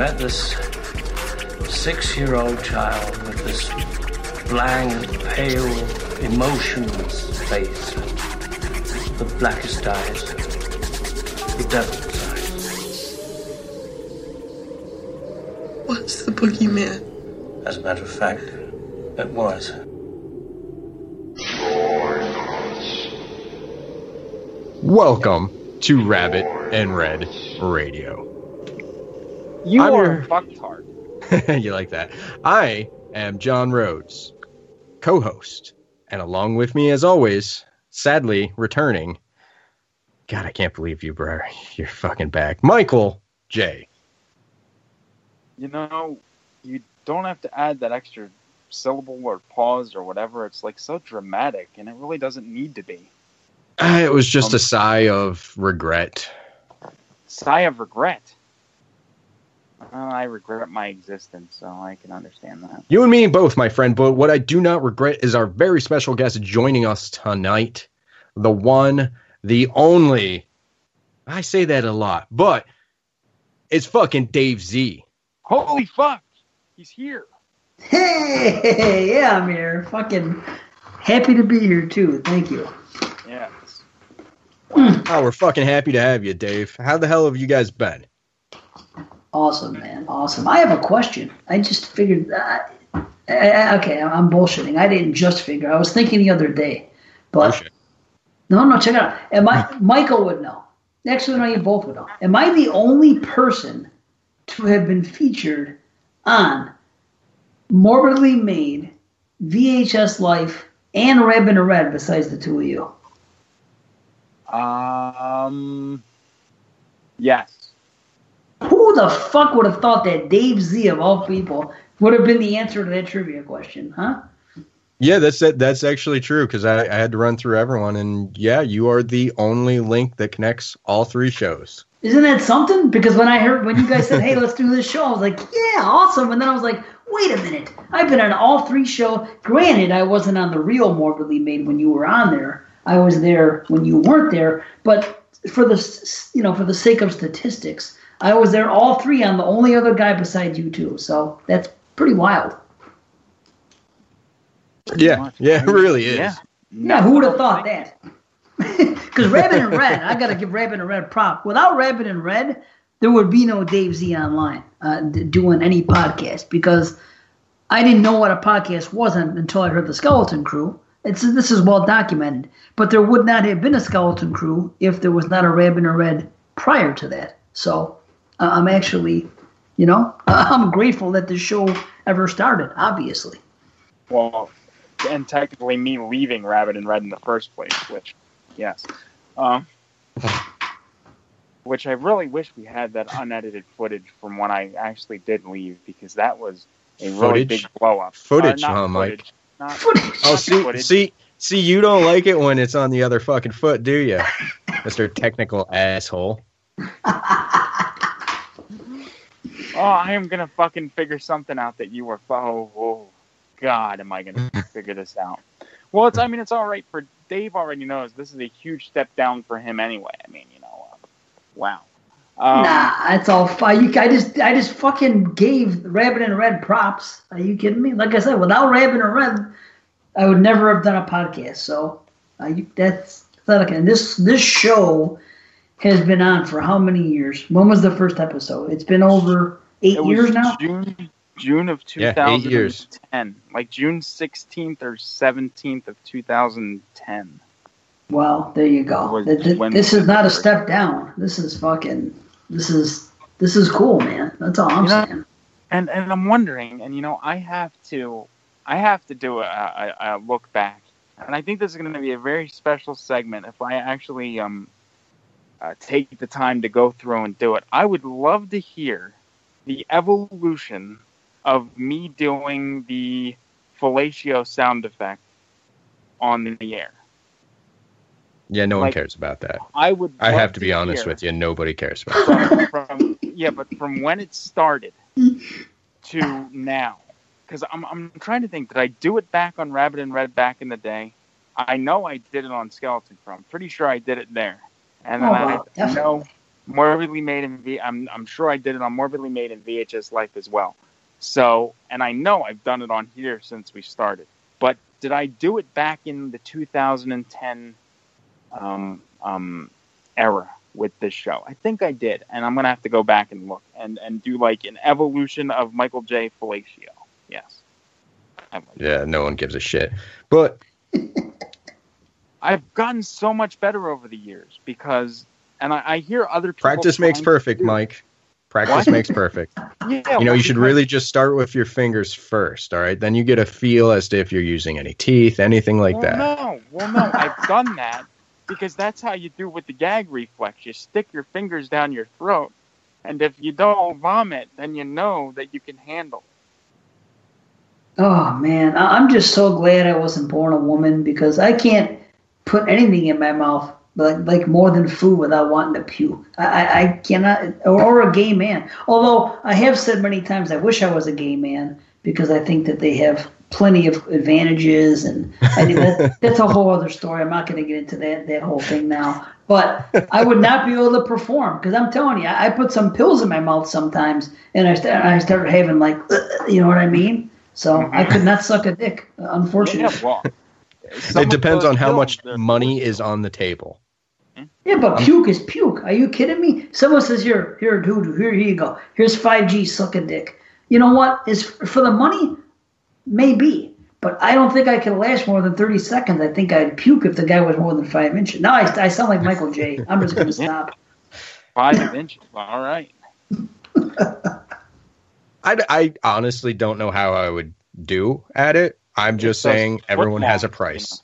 Met this six year old child with this blank, pale, emotionless face, the blackest eyes, the devil's eyes. What's the boogeyman? As a matter of fact, it was. Welcome to Rabbit in Red Radio. You I'm are your- fucktard. you like that? I am John Rhodes, co host. And along with me, as always, sadly returning. God, I can't believe you, bro. You're fucking back. Michael J. You know, you don't have to add that extra syllable or pause or whatever. It's like so dramatic, and it really doesn't need to be. Uh, It was just Um, a sigh of regret. Sigh of regret. Well, I regret my existence, so I can understand that. You and me both, my friend. But what I do not regret is our very special guest joining us tonight. The one, the only. I say that a lot, but it's fucking Dave Zee. Holy fuck! He's here. Hey, yeah, I'm here. Fucking happy to be here too. Thank you. Yes. Oh, we're fucking happy to have you, Dave. How the hell have you guys been? Awesome, man. Awesome. I have a question. I just figured. Uh, uh, okay, I'm bullshitting. I didn't just figure. I was thinking the other day, but Oh, shit. no, no. Check it out. Am I? Michael would know. Actually, no, you both would know. Am I the only person to have been featured on Morbidly Made, VHS Life, and Rabbit in Red besides the two of you? Um. Yes. Who the fuck would have thought that Dave Zee of all people would have been the answer to that trivia question, huh? Yeah, that's that. That's actually true because I, I had to run through everyone, and yeah, you are the only link that connects all three shows. Isn't that something? Because when I heard when you guys said, "Hey, let's do this show," I was like, "Yeah, awesome!" And then I was like, "Wait a minute! I've been on all three shows. Granted, I wasn't on the real Morbidly Made when you were on there. I was there when you weren't there. But for the you know for the sake of statistics, I was there all three. I'm the only other guy besides you two. So that's pretty wild. Yeah, yeah, it really is. Yeah. Yeah, who would have thought that? Because Rabbit in Red, I gotta give Rabbit in Red prop. Without Rabbit in Red, there would be no Dave Zee online uh, doing any podcast because I didn't know what a podcast was un- until I heard the Skeleton Crew. It's this is well documented, but there would not have been a Skeleton Crew if there was not a Rabbit in Red prior to that. So uh, I'm actually, you know, I'm grateful that the show ever started. Obviously. Well, and technically me leaving Rabbit in Red in the first place, which, yes. Um, which I really wish we had that unedited footage from when I actually did leave because that was a really Footage? big blow up. Footage, not huh, Mike? footage, Not, Oh, see, footage. see, see, you don't like it when it's on the other fucking foot, do you, Mister Technical asshole? Oh, I am gonna fucking figure something out that you were. Oh, oh God, am I gonna figure this out? Well, it's. I mean, it's all right for Dave. Already knows this is a huge step down for him anyway. I mean, you know, uh, wow. Um, nah, it's all fine. You, I just, I just fucking gave Rabbit in Red props. Are you kidding me? Like I said, without Rabbit in Red, I would never have done a podcast. So uh, that's pathetic. And this, this show has been on for how many years? When was the first episode? It's been over eight it was years now. June, June of 2010. eight years. Like June 16th or 17th of 2010. Well, there you go. Was Th- th- when- this is not a step down. This is fucking. This is this is cool, man. That's all I'm You know- saying. and and I'm wondering, and you know, I have to I have to do a, a, a look back, and I think this is going to be a very special segment if I actually um uh, take the time to go through and do it. I would love to hear the evolution of me doing the fellatio sound effect on the air. Yeah, no one cares about that. I would. I have to be honest with you. Nobody cares about that. From, from yeah, but from when it started to now, because I'm I'm trying to think. Did I do it back on Rabbit in Red back in the day? I know I did it on Skeleton Crew. I'm pretty sure I did it there. And then Oh, I wow, definitely. know Morbidly Made in V. I'm I'm sure I did it on Morbidly Made in VHS Life as well. So, and I know I've done it on here since we started. But did I do it back in the 2010 um, um, era with this show? I think I did, and I'm gonna have to go back and look and and do like an evolution of Michael J. Fellatio. Yes. Like, Yeah, no one gives a shit. But I've gotten so much better over the years because, and I, I hear other people. practice makes perfect, Mike. Practice What? makes perfect. Yeah, You know, you should really just start with your fingers first, all right? Then you get a feel as to if you're using any teeth, anything like well, that. No, well, no, I've done that because that's how you do with the gag reflex. You stick your fingers down your throat, and if you don't vomit, then you know that you can handle. Oh man, I- I'm just so glad I wasn't born a woman because I can't put anything in my mouth like like more than food without wanting to puke. I, I, I cannot, or, or a gay man. Although I have said many times I wish I was a gay man because I think that they have plenty of advantages, and I mean, that, that's a whole other story. I'm not going to get into that that whole thing now. But I would not be able to perform because I'm telling you, I, I put some pills in my mouth sometimes, and I start I start having like, you know what I mean. So I could not suck a dick, unfortunately. Yeah, well, some It depends on how much they're- money is on the table. Hmm? Yeah, but puke is puke. Are you kidding me? Someone says, "Here, here, dude, here, here you go. Here's 5G, suck a dick." You know what? Is for the money, maybe, but I don't think I can last more than 30 seconds. I think I'd puke if the guy was more than five inches. Now I, I sound like Michael J. I'm just gonna stop. five inches. All right. I, I honestly don't know how I would do at it. I'm just does saying everyone has a price.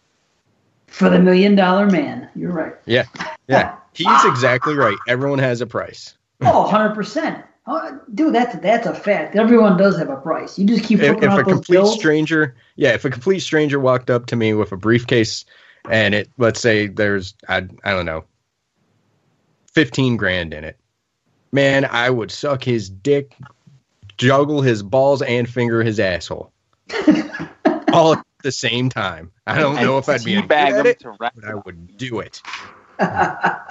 For the million dollar man, you're right. Yeah, yeah. He's exactly right. Everyone has a price. Oh, 100 percent. Oh, dude, that's that's a fact. Everyone does have a price. You just keep If, if a those complete bills. stranger, yeah, if a complete stranger walked up to me with a briefcase and it, let's say there's, I, I don't know, 15 grand in it, man, I would suck his dick, juggle his balls, and finger his asshole. All at the same time. I don't know if I'd be any good teabag at them it, to wrap but I would do it.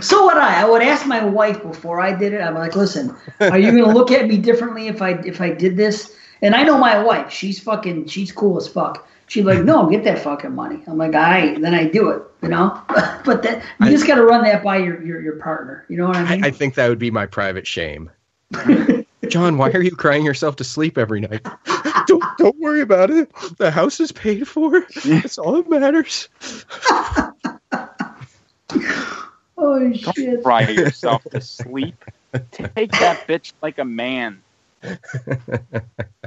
So would I. I would ask my wife before I did it. I'm like, listen, are you gonna look at me differently if I if I did this? And I know my wife. She's fucking. She's cool as fuck. She's like, no, get that fucking money. I'm like, all right. Then I do it. You know. but that you I- just got to run that by your, your your partner. You know what I I, mean? I think that would be my private shame. John, why are you crying yourself to sleep every night? Don't don't worry about it. The house is paid for. That's all that matters. oh shit. cry yourself to sleep. Take that bitch like a man.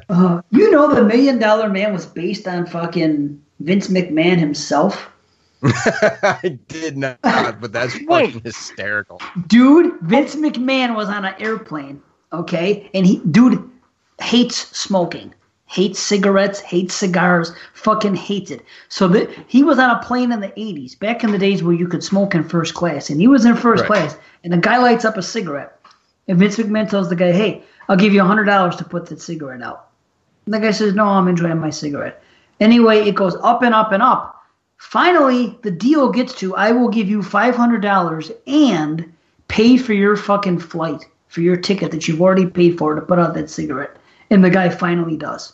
Uh, you know, the Million Dollar Man was based on fucking Vince McMahon himself. I did not, but that's Wait. fucking hysterical. dude vince mcmahon was on an airplane okay and he dude hates smoking hates cigarettes hates cigars fucking hates it so the, he was on a plane in the 80s back in the days where you could smoke in first class and he was in first Right. class and the guy lights up a cigarette and vince mcmahon tells the guy hey i'll give you a $100 to put that cigarette out and the guy says no i'm enjoying my cigarette anyway it goes up and up and up Finally, the deal gets to I will give you $500 and pay for your fucking flight, for your ticket that you've already paid for to put out that cigarette. And the guy finally does.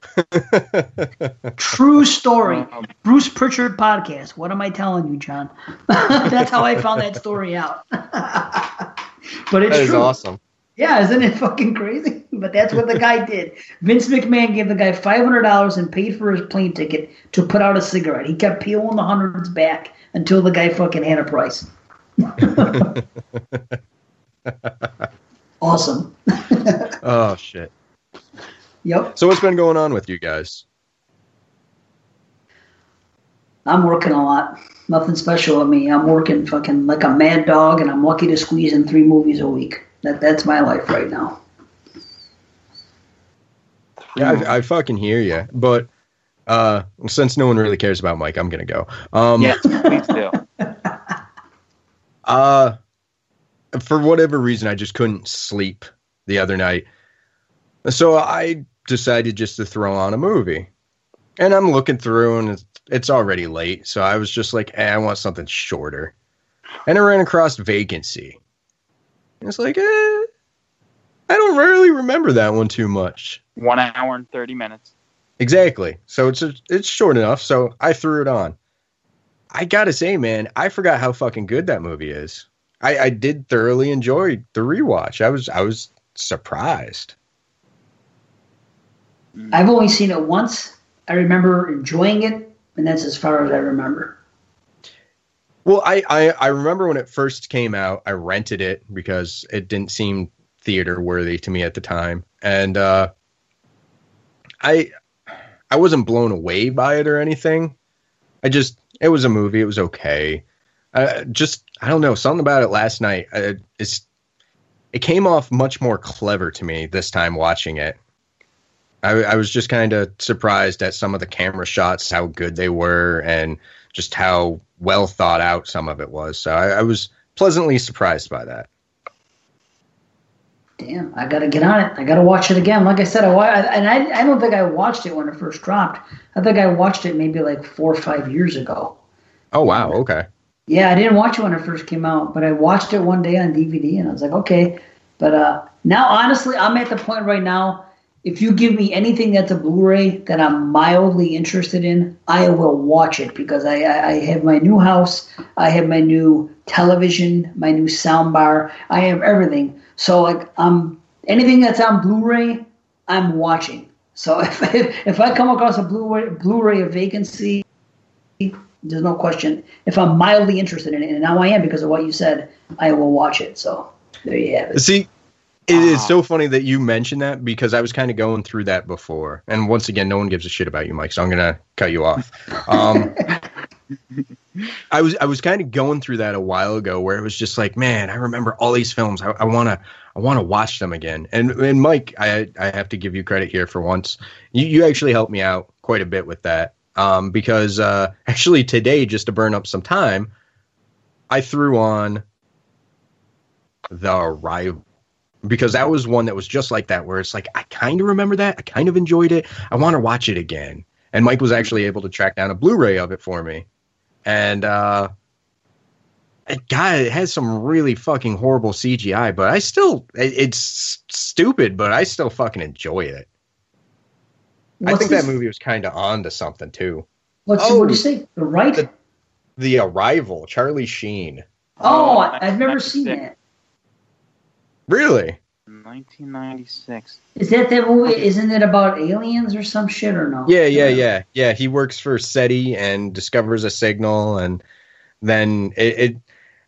True story. Um, Bruce Prichard podcast. What am I telling you, John? That's how I found that story out. but it's That is true. awesome. Yeah, isn't it fucking crazy? But that's what the guy did. Vince McMahon gave the guy five hundred dollars and paid for his plane ticket to put out a cigarette. He kept peeling the hundreds back until the guy fucking had a price. awesome. Oh shit. Yep. So what's been going on with you guys? I'm working a lot. Nothing special with me. I'm working fucking like a mad dog, and I'm lucky to squeeze in three movies a week. That that's my life right now. Yeah, I, I fucking hear you. But uh, since no one really cares about Mike, I'm gonna go. Um, Yes, please do. Uh, for whatever reason, I just couldn't sleep the other night. So I decided just to throw on a movie. And I'm looking through, and it's, it's already late. So I was just like, eh, I want something shorter. And I ran across Vacancy. And it's like, eh, I don't really remember that one too much. One hour and thirty minutes. Exactly. So it's a, it's short enough. So I threw it on. I gotta say, man, I forgot how fucking good that movie is. I, I did thoroughly enjoy the rewatch. I was I was surprised. I've only seen it once. I remember enjoying it, and that's as far as I remember. Well, I, I I remember when it first came out, I rented it because it didn't seem theater worthy to me at the time, and uh, I I wasn't blown away by it or anything. I just it was a movie. It was okay. Uh, just I don't know something about it last night. Uh, it's it came off much more clever to me this time watching it. I, I was just kind of surprised at some of the camera shots, how good they were, and just how well thought out some of it was. So I, I was pleasantly surprised by that. Damn, I gotta get on it. I gotta watch it again. Like I said, I wa- and I, I don't think I watched it when it first dropped. I think I watched it maybe like four or five years ago. Oh wow, okay. Yeah, I didn't watch it when it first came out, but I watched it one day on DVD, and I was like, okay. But uh, now, honestly, I'm at the point right now. If you give me anything that's a Blu-ray that I'm mildly interested in, I will watch it because I, I, I have my new house, I have my new television, my new sound bar, I have everything. So like, um, anything that's on Blu-ray, I'm watching. So if if, if I come across a Blu-ray Blu-ray of Vacancy, there's no question. If I'm mildly interested in it, and now I am because of what you said, I will watch it. So there you have it. See, it is so funny that you mentioned that because I was kind of going through that before. And once again, no one gives a shit about you, Mike. So I'm gonna cut you off. Um, I was I was kind of going through that a while ago, where it was just like, man, I remember all these films. I, I wanna I wanna watch them again. And and Mike, I I have to give you credit here for once. You you actually helped me out quite a bit with that. Um, because uh, actually today, just to burn up some time, I threw on the Arrival because that was one that was just like that, where it's like I kind of remember that, I kind of enjoyed it, I want to watch it again. And Mike was actually able to track down a Blu-ray of it for me, and uh, it, God, it has some really fucking horrible CGI, but I still, it, it's stupid, but I still fucking enjoy it. I think this- that movie was kind of on to something too. What's Oh, what do you say? The right? the- The Arrival, Charlie Sheen. oh, Oh, I've never seen 1996. that. Really? 1996. Is that that movie? Isn't it about aliens or some shit or no? Yeah, yeah, yeah, yeah. He works for SETI and discovers a signal, and then it, it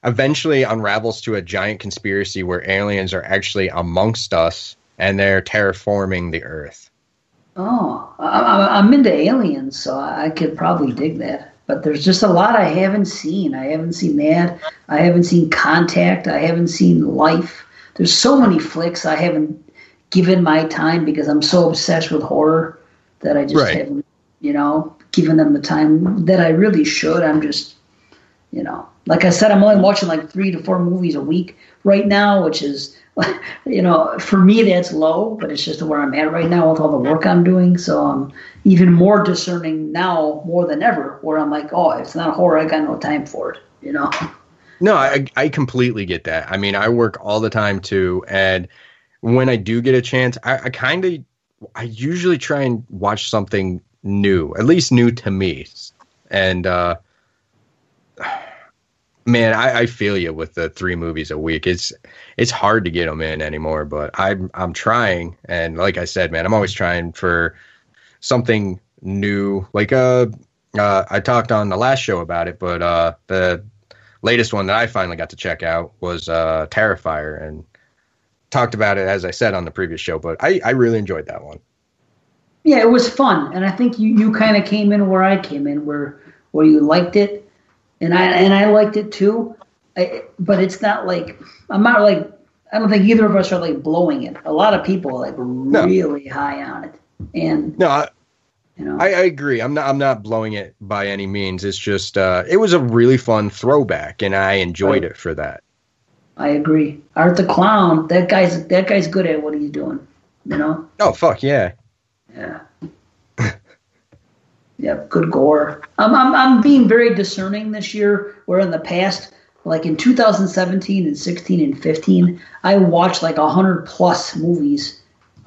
eventually unravels to a giant conspiracy where aliens are actually amongst us and they're terraforming the Earth. Oh, I, I, I'm into aliens, so I could probably dig that. But there's just a lot I haven't seen. I haven't seen that. I haven't seen Contact. I haven't seen Life. There's so many flicks I haven't given my time because I'm so obsessed with horror that I just Right. haven't, you know, given them the time that I really should. I'm just, you know, like I said, I'm only watching like three to four movies a week right now, which is, you know, for me that's low, but it's just where I'm at right now with all the work I'm doing. So I'm even more discerning now more than ever, where I'm like, oh, if it's not horror, I got no time for it, you know. No, I I completely get that. I mean, I work all the time too, and when I do get a chance, I, I kind of I usually try and watch something new, at least new to me. And uh man, I, I feel you with the three movies a week. It's it's hard to get them in anymore, but I'm I'm trying, and like I said, man, I'm always trying for something new. Like uh, uh I talked on the last show about it, but uh the latest one that I finally got to check out was uh Terrifier and talked about it as I said on the previous show, but I, I really enjoyed that one. Yeah, it was fun, and I think you, you kind of came in where I came in, where where you liked it, and I and I liked it too. I, but it's not like I'm not like I don't think either of us are like blowing it. A lot of people are like really high on it, and No, I, you know, I, I agree. I'm not. I'm not blowing it by any means. It's just. Uh, it was a really fun throwback, and I enjoyed Right. it for that. I agree. Art the Clown, that guy's that guy's good at what he's doing. You know, Oh fuck yeah! yeah. Yep, good gore. I'm, I'm I'm being very discerning this year. Where in the past, like in 2017 and 16 and 15, I watched like hundred plus movies,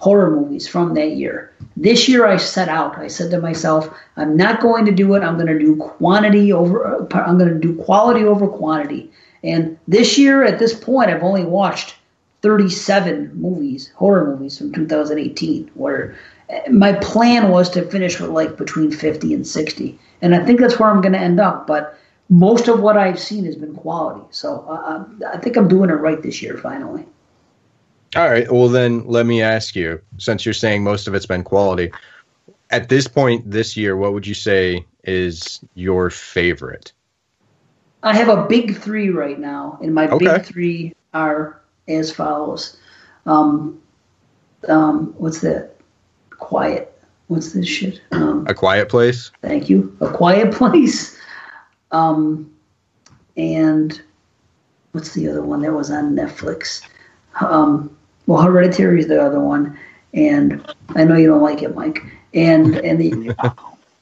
horror movies from that year. This year, I set out. I said to myself, I'm not going to do it. I'm going to do quantity over. uh, I'm going to do quality over quantity. And this year, at this point, I've only watched 37 movies, horror movies from 2018, where uh, my plan was to finish with like between 50 and 60. And I think that's where I'm going to end up. But most of what I've seen has been quality. So uh, I think I'm doing it right this year, finally. All right. Well, then let me ask you, since you're saying most of it's been quality, at this point this year, what would you say is your favorite? I have a big three right now, and my Okay. big three are as follows. Um, um, what's that? Quiet. What's this shit? Um, A Quiet Place. thank you. A Quiet Place. Um, and what's the other one that was on Netflix? Um, well, Hereditary is the other one, and I know you don't like it, Mike. And and the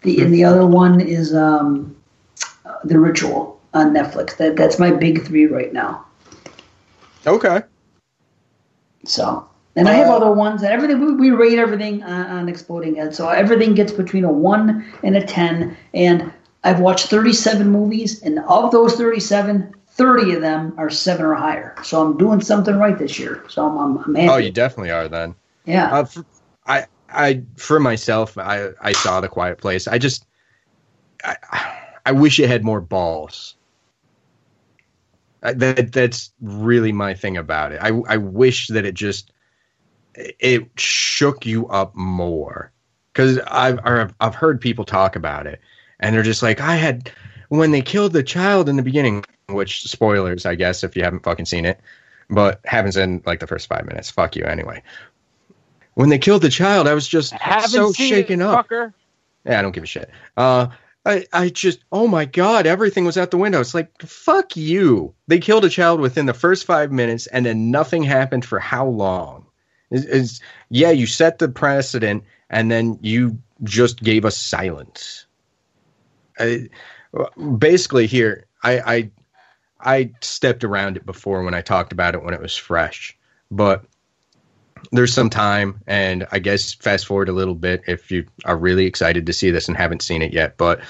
the and the other one is um, uh, The Ritual on Netflix. That that's my big three right now. Okay. So, and I have other ones. And everything we, we rate everything on, on Exploding Head. So everything gets between a one and a ten. And I've watched 37 movies, and of those 37, 30 of them are seven or higher. So I'm doing something right this year. So I'm I'm, I'm happy. Oh, you definitely are then. yeah. Uh, I, for myself, I, I saw the Quiet Place. I just, I, I wish it had more balls. I, that that's really my thing about it. I, I wish that it just, it shook you up more, because I've, I've I've heard people talk about it, and they're just like, I had when they killed the child in the beginning, which spoilers, I guess, if you haven't fucking seen it, but happens in like the first five minutes. Fuck you anyway when they killed the child, I was just Haven't so shaken it, up. fucker. Yeah, I don't give a shit. Uh, I, I just, oh my god, everything was out the window. It's like, fuck you. They killed a child within the first five minutes, and then nothing happened for how long? Is, is yeah, you set the precedent, and then you just gave us silence. I, basically, here, I, I, I stepped around it before when I talked about it when it was fresh, but there's some time and i guess fast forward a little bit if you are really excited to see this and haven't seen it yet but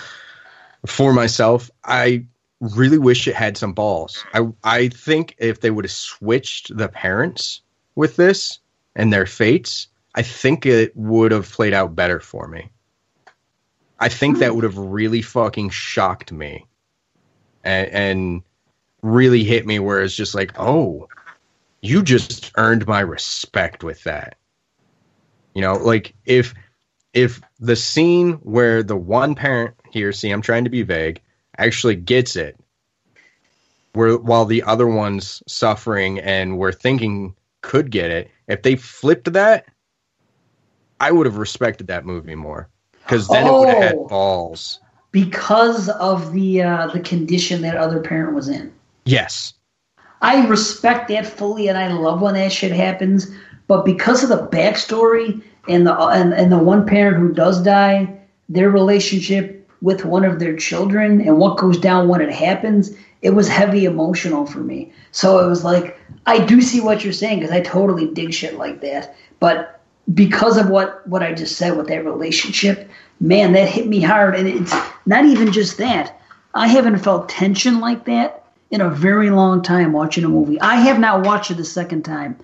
for myself i really wish it had some balls. I i think if they would have switched the parents with this and their fates i think it would have played out better for me. I think that would have really fucking shocked me. And, and really hit me where it's just like oh you just earned my respect with that. You know, like if if the scene where the one parent here, see, I'm trying to be vague, actually gets it, where while the other one's suffering and we're thinking could get it, if they flipped that, I would have respected that movie more because then it would have had Oh. balls. because of the uh, the condition that other parent was in. Yes, I respect that fully, and I love when that shit happens. But because of the backstory and the and, and the one parent who does die, their relationship with one of their children and what goes down when it happens, it was heavy emotional for me. So it was like I do see what you're saying because I totally dig shit like that. But because of what what I just said with that relationship, man, that hit me hard. And it's not even just that. I haven't felt tension like that in a very long time watching a movie. I have not watched it a second time.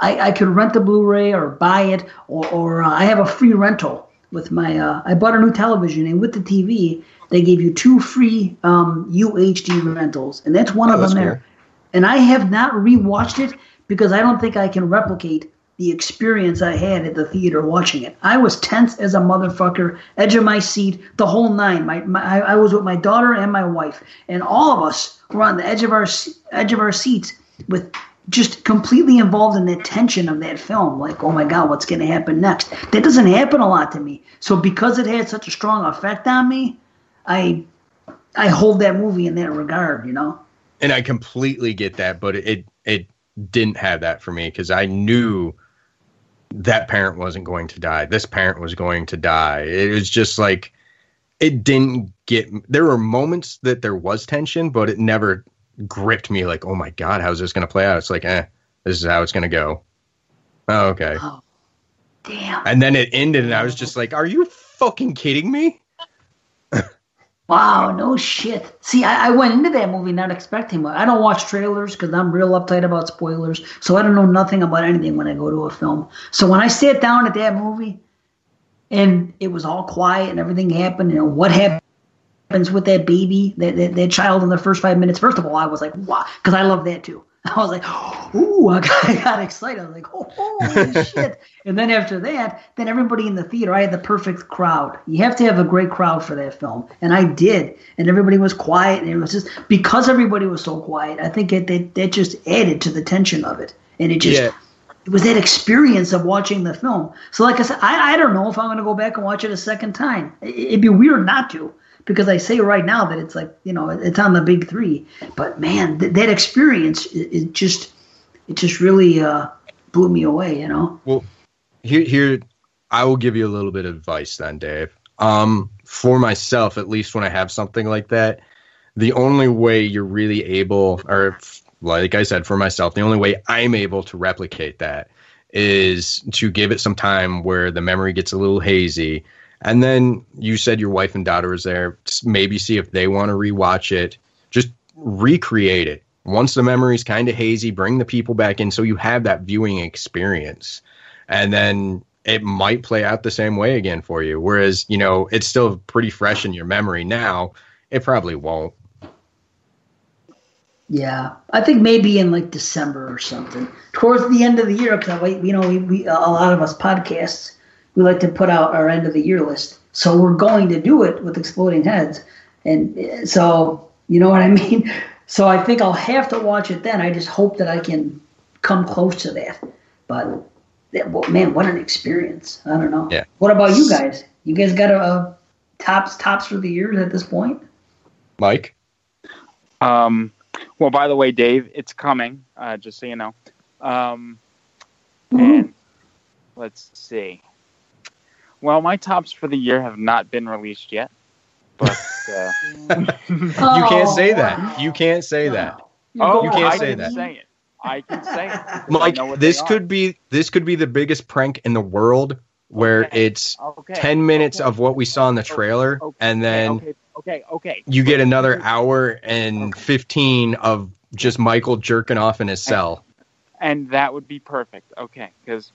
I, I could rent the Blu-ray or buy it, or, or uh, I have a free rental with my. Uh, I bought a new television, and with the TV, they gave you two free um, UHD rentals, and that's one Oh, of that's them there. And I have not rewatched it because I don't think I can replicate the experience I had at the theater watching it. I was tense as a motherfucker, edge of my seat, the whole nine. My, my I, was with my daughter and my wife, and all of us were on the edge of our edge of our seats with just completely involved in the tension of that film. Like, oh my god, what's going to happen next? That doesn't happen a lot to me. So because it had such a strong effect on me, I I hold that movie in that regard. You know. and I completely get that, but it it didn't have that for me because I knew that parent wasn't going to die. This parent was going to die. It was just like it didn't get. There were moments that there was tension, but it never gripped me. Like, oh my god, how's this going to play out? It's like, eh, this is how it's going to go. Oh, okay. Oh, damn. And then it ended, and I was just like, are you fucking kidding me? Wow, no shit. See, I, I went into that movie not expecting much. I don't watch trailers because I'm real uptight about spoilers. So I don't know nothing about anything when I go to a film. So when I sat down at that movie and it was all quiet and everything happened, you know, what happens with that baby, that, that, that child in the first five minutes? First of all, I was like, wow, because I love that too. I was like, ooh, I got, I got excited. I was like, oh, holy shit. And then after that, then everybody in the theater, I had the perfect crowd. You have to have a great crowd for that film. And I did. And everybody was quiet. And it was just because everybody was so quiet, I think it, that, that just added to the tension of it. And it just, Yeah. it was that experience of watching the film. So, like I said, I, I don't know if I'm going to go back and watch it a second time. It- It'd be weird not to because I say right now that it's like, you know, it's on the big three. But man, th- that experience, it, it just, it just really uh, blew me away, you know? Well, here, here, I will give you a little bit of advice then, Dave. Um, for myself, at least when I have something like that, the only way you're really able, or like I said, for myself, the only way I'm able to replicate that is to give it some time where the memory gets a little hazy. And then you said your wife and daughter was there. Maybe see if they want to rewatch it. Just recreate it. Once the memory's kind of hazy, bring the people back in so you have that viewing experience and then it might play out the same way again for you. Whereas, you know, it's still pretty fresh in your memory now. It probably won't. Yeah, I think maybe in like December or something, towards the end of the year. Because you know, we, we a lot of us podcasts we like to put out our end of the year list. So we're going to do it with Exploding Heads, and uh, so you know what I mean. So I think I'll have to watch it then. I just hope that I can come close to that. But man, what an experience! I don't know. Yeah. What about you guys? You guys got a, a tops tops for the years at this point? Mike? Um, well, by the way, Dave, it's coming. Uh, just so you know. Um, and let's see. Well, my tops for the year have not been released yet, but uh, You can't say that. You can't say that. oh, You can't I say can that. say it. I can say it. Mike, this could be this could be the biggest prank in the world where Okay. it's Okay. 10 minutes okay. of what we saw in the trailer Okay, and then okay, okay, okay. you get another hour and 15 of just Michael jerking off in his cell. and that would be perfect. Okay, because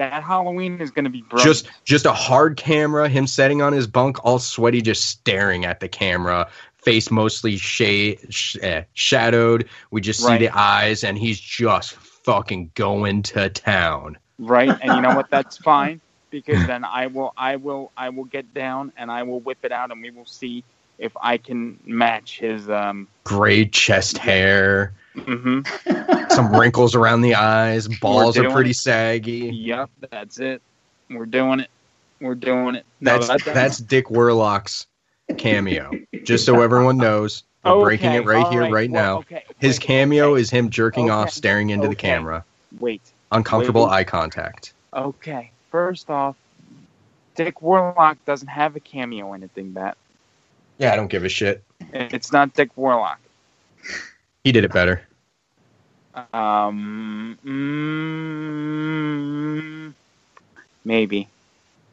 that Halloween is going to be. Just just a hard camera, him sitting on his bunk, all sweaty, just staring at the camera, face mostly shade, sh- eh, shadowed. We just see Right. the eyes, and he's just fucking going to town. right, and you know what? That's fine because then I will, I will, I will get down and I will whip it out, and we will see if I can match his. Um, Gray chest hair, hmm some wrinkles around the eyes, balls are pretty it. saggy. Yep, that's it. We're doing it. We're doing it. No, That's that- that's Dick Warlock's cameo. Just so everyone knows, we're breaking it right here, right well, now. okay, His wait, cameo okay, is him jerking off, staring into the camera, Wait. uncomfortable Wait. eye contact. Okay, first off, Dick Warlock doesn't have a cameo in it, Dingbat. Yeah, I don't give a shit. It's not Dick Warlock. He did it better. Um, mm, maybe.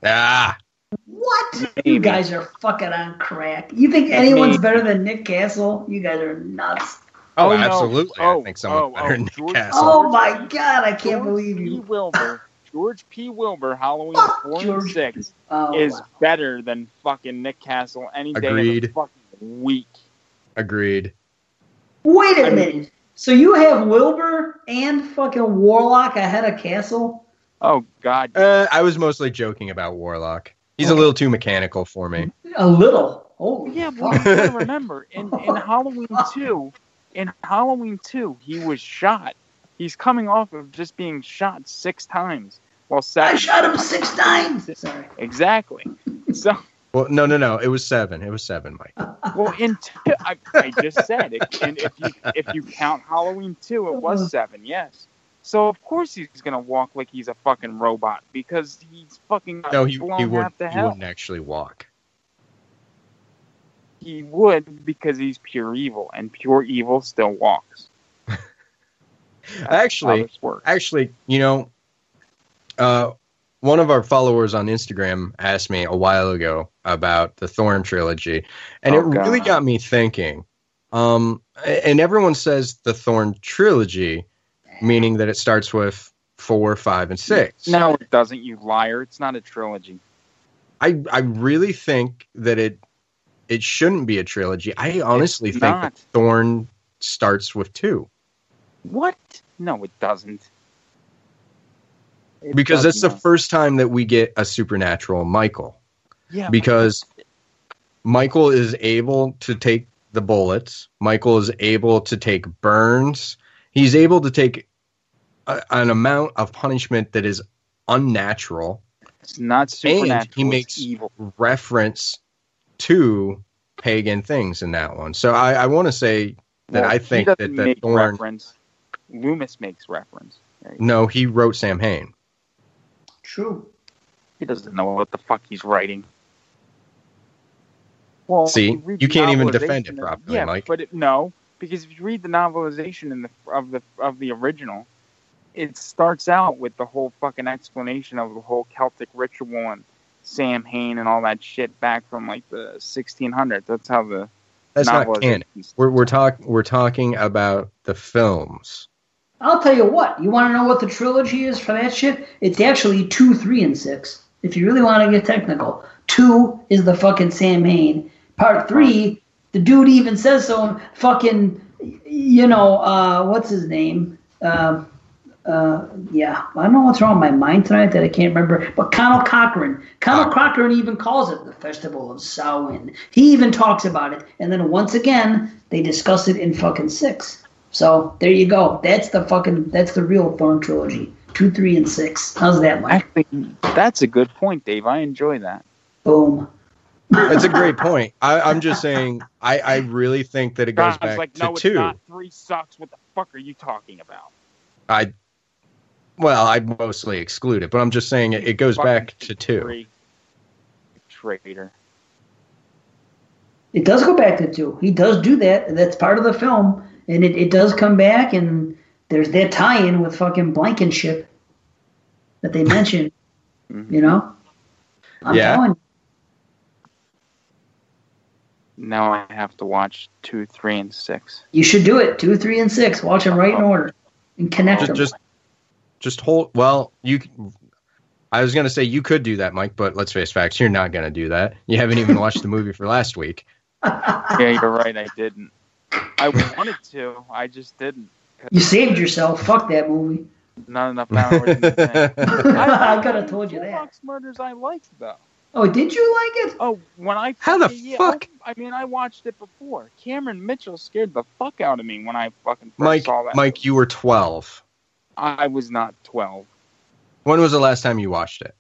Ah, What? Maybe. You guys are fucking on crack. You think anyone's Maybe. better than Nick Castle? You guys are nuts. Oh, no. absolutely. I Oh, think someone's oh, better than oh, Nick George- Castle. Oh my god, I can't George believe P. you. Wilbur, George P. Wilbur, Halloween Fuck 4 George 6 Oh, is wow. better than fucking Nick Castle any day of Agreed. the fucking week. Agreed. Wait a I mean- minute. So you have Wilbur and fucking Warlock ahead of Castle. Oh God. Uh, I was mostly joking about Warlock. He's a little too mechanical for me. A little. Oh Yeah, well, you remember in in Halloween two, in Halloween two, he was shot. He's coming off of just being shot six times. Well, I shot him six times. Sorry. Exactly. So, Well, no, no, no. It was seven. It was seven, Mike. well, in two, I, I just said it. And if you if you count Halloween two, it was seven. Yes. So of course he's gonna walk like he's a fucking robot because he's fucking No, he, blown he, would, half the he hell. wouldn't actually walk. He would because he's pure evil, and pure evil still walks. Actually- how this works. Actually, you know, uh, one of our followers on Instagram asked me a while ago about the Thorn trilogy, and Oh, it really got me thinking. Um, and everyone says the Thorn trilogy, meaning that it starts with four, five, and six. No, it doesn't. You liar! It's not a trilogy. I I really think that it it shouldn't be a trilogy. I honestly think that Thorn starts with two What? No, it doesn't. It because that's the first time that we get a supernatural Michael. yeah. because Michael is able to take the bullets. Michael is able to take burns. He's able to take a, an amount of punishment that is unnatural. it's not supernatural. he makes- evil. Reference to pagan things in that one. So I, I want to say that Well, I think doesn't that the thorn. reference. Loomis makes reference. No, he wrote Samhain. True. He doesn't know what the fuck he's writing. Well, See, if read you can't even defend it of- properly, yeah, Mike. But it, no, because if you read the novelization in the of the of the original, it starts out with the whole fucking explanation of the whole Celtic ritual and Samhain and all that shit back from like the 1600s. That's how the That's not canon. We're we're talk we're talking about the films. I'll tell you what. You want to know what the trilogy is for that shit? It's actually two, three, and six. If you really want to get technical, two is the fucking Samhain. Part three, the dude even says so. Fucking, you know, uh, what's his name? Uh, uh, yeah, I don't know what's wrong with my mind tonight that I can't remember. But Conal Cochran, Conal Cochran even calls it the Festival of Samhain. He even talks about it, and then once again they discuss it in fucking six. So there you go. That's the fucking that's the real Thorn trilogy. Two, three, and six. How's that, Mike? Actually, that's a good point, Dave. I enjoy that. Boom. That's a great point. I, I'm just saying. I, I really think that it goes God's back like, to no, it's two. not. Three sucks. What the fuck are you talking about? I well, I mostly exclude it, but I'm just saying it, it goes back to two. Three. Traitor. It does go back to two. He does do that. That's part of the film, and it, it does come back, and there's that tie-in with fucking Blankenship that they mentioned. Mhm. You know. I'm Yeah. telling you. Now I have to watch two, three, and six. You should do it. Two, three, and six. Watch them right in order and connect Just, them. just, just hold. Well, you. I was gonna say you could do that, Mike, but let's face facts. You're not gonna do that. You haven't even watched the movie for last week. Yeah, you're right. I didn't. I wanted to. I just didn't. you saved yourself. Fuck that movie. Not enough hours in the tank. I could have told you that. Toolbox Murders I liked though. Oh, did you like it? Oh, when I How the yeah, fuck? I mean, I watched it before. Cameron Mitchell scared the fuck out of me when I fucking first Mike, saw that. Mike, you were 12. I was not twelve. When was the last time you watched it?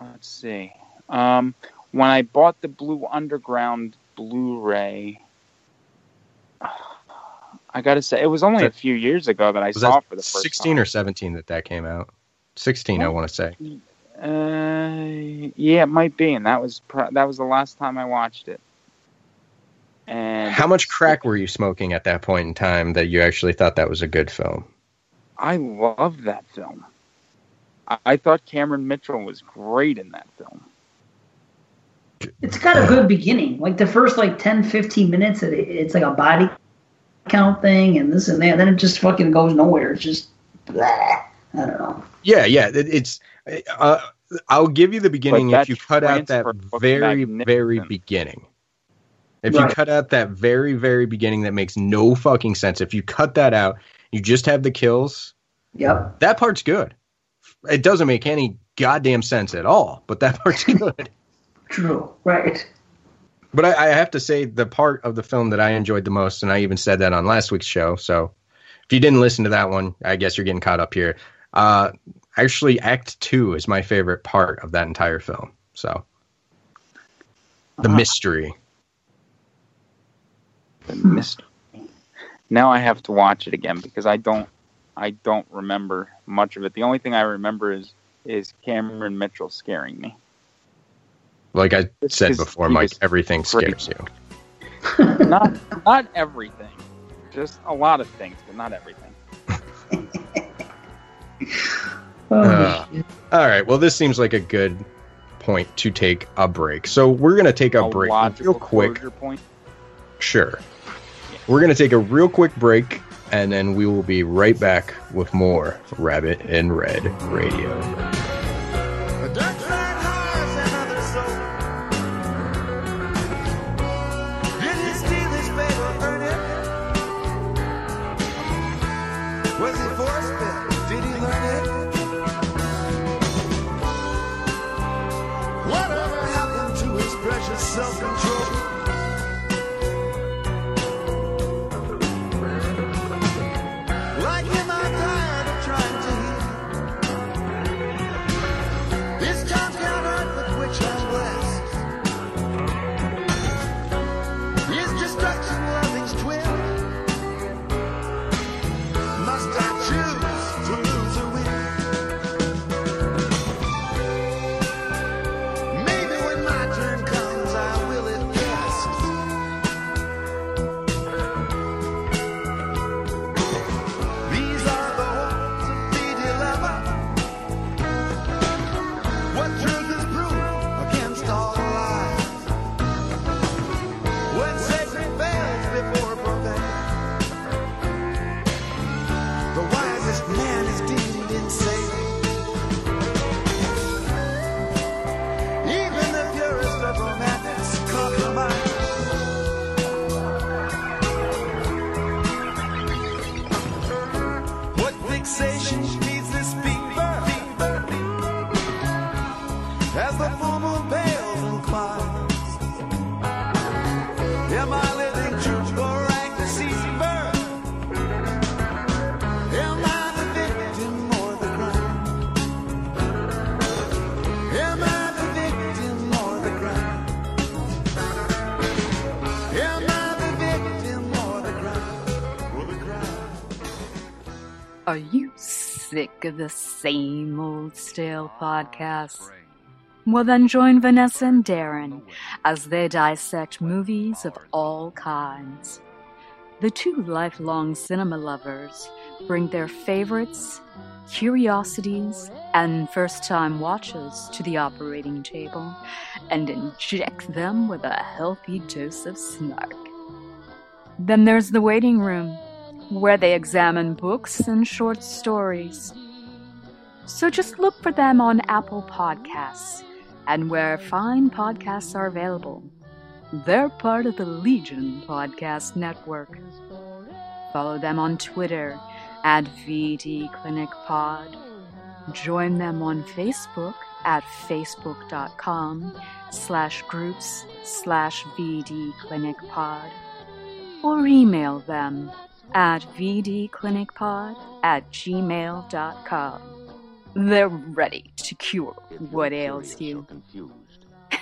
Let's see. Um, when I bought the Blue Underground Blu-ray, I gotta say it was only a few years ago that I Was saw that for the first 16 time. or 17 that that came out? 16, I want to say. Uh, yeah, it might be, and that was pr- that was the last time I watched it. And How much crack were you smoking at that point in time that you actually thought that was a good film? I loved that film. I, I thought Cameron Mitchell was great in that film. It's got a good beginning. Like the first like 10, 15 minutes, it, it's like a body count thing and this and that. Then it just fucking goes nowhere. It's just blah. I don't know. Yeah, yeah. It, it's. Uh, I'll give you the beginning if you cut out that very, very beginning. If you cut out that very, very beginning that makes no fucking sense, if you cut that out, you just have the kills, Yep. that part's good. It doesn't make any goddamn sense at all, but that part's good. True. Right. But I, I have to say, the part of the film that I enjoyed the most, and I even said that on last week's show. So if you didn't listen to that one, I guess you're getting caught up here. Uh, actually, Act Two is my favorite part of that entire film. So the Uh-huh. mystery. The mystery. Now I have to watch it again because I don't I don't remember much of it. The only thing I remember is is Cameron Mitchell scaring me. Like I said before, he Mike, everything great. scares you. Not not everything. Just a lot of things, but not everything. Oh, Uh. All right. Well, this seems like a good point to take a break. So we're gonna take a, break real quick. point. Sure. We're going to take a real quick break and then we will be right back with more Rabbit in Red Radio. Sick of the same old stale podcasts? Well, then join Vanessa and Darren as they dissect movies of all kinds. The two lifelong cinema lovers bring their favorites, curiosities, and first time watches to the operating table and inject them with a healthy dose of snark. Then there's the waiting room where they examine books and short stories. So just look for them on Apple Podcasts and where fine podcasts are available. They're part of the Legion Podcast Network. Follow them on Twitter at VD Clinic Pod. Join them on Facebook at facebook.com slash groups slash VD Clinic Pod. Or email them at vdclinicpod at gmail.com. They're ready to cure what ails you.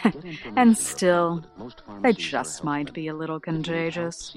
and still, they just might be a little contagious.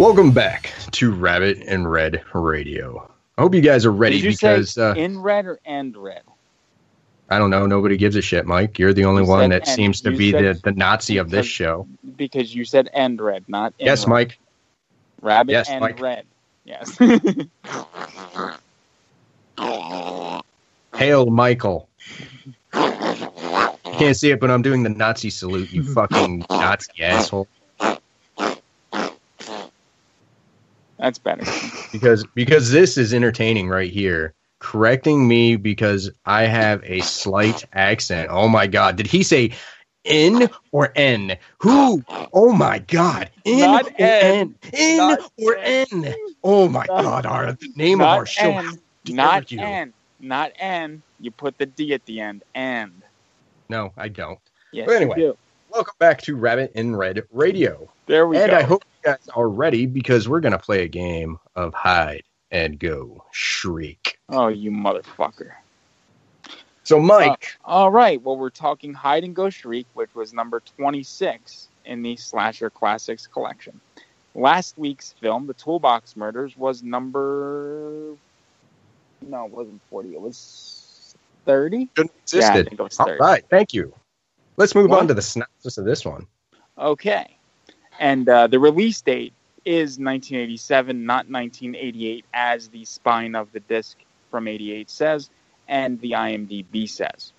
Welcome back to Rabbit and Red Radio. I hope you guys are ready because uh, in red or end red? I don't know. Nobody gives a shit, Mike. You're the only You one that and. seems to be the, the Nazi of this show. Because you said end red, not Yes, red. Mike. Rabbit Yes, and Mike. red. Yes. Hail, Michael. Can't see it, but I'm doing the Nazi salute, you fucking Nazi asshole. That's better. Because because this is entertaining right here. Correcting me because I have a slight accent. Oh my god. Did he say in or N? Who? Oh my god. In Not or N. N? In Not or N? Oh my god. Our the name of our show. N. Not you. N. Not N. You put the D at the end. And. No, I don't. Yes, But anyway. do. Welcome back to Rabbit in Red Radio. There we and go. I hope guys are ready because we're gonna play a game of hide and go shriek. oh, you motherfucker. So Mike, uh, All right. Well, we're talking Hide and Go Shriek, which was number 26 in the Slasher Classics collection. Last week's film, The Toolbox Murders, was number. No, it wasn't 40. It was 30? shouldn't have Yeah, I think it was 30. right, thank you. Let's move What? on to the synopsis of this one. Okay. And uh, the release date is 1987, not 1988, as the spine of the disc from 88 says, and the IMDb says.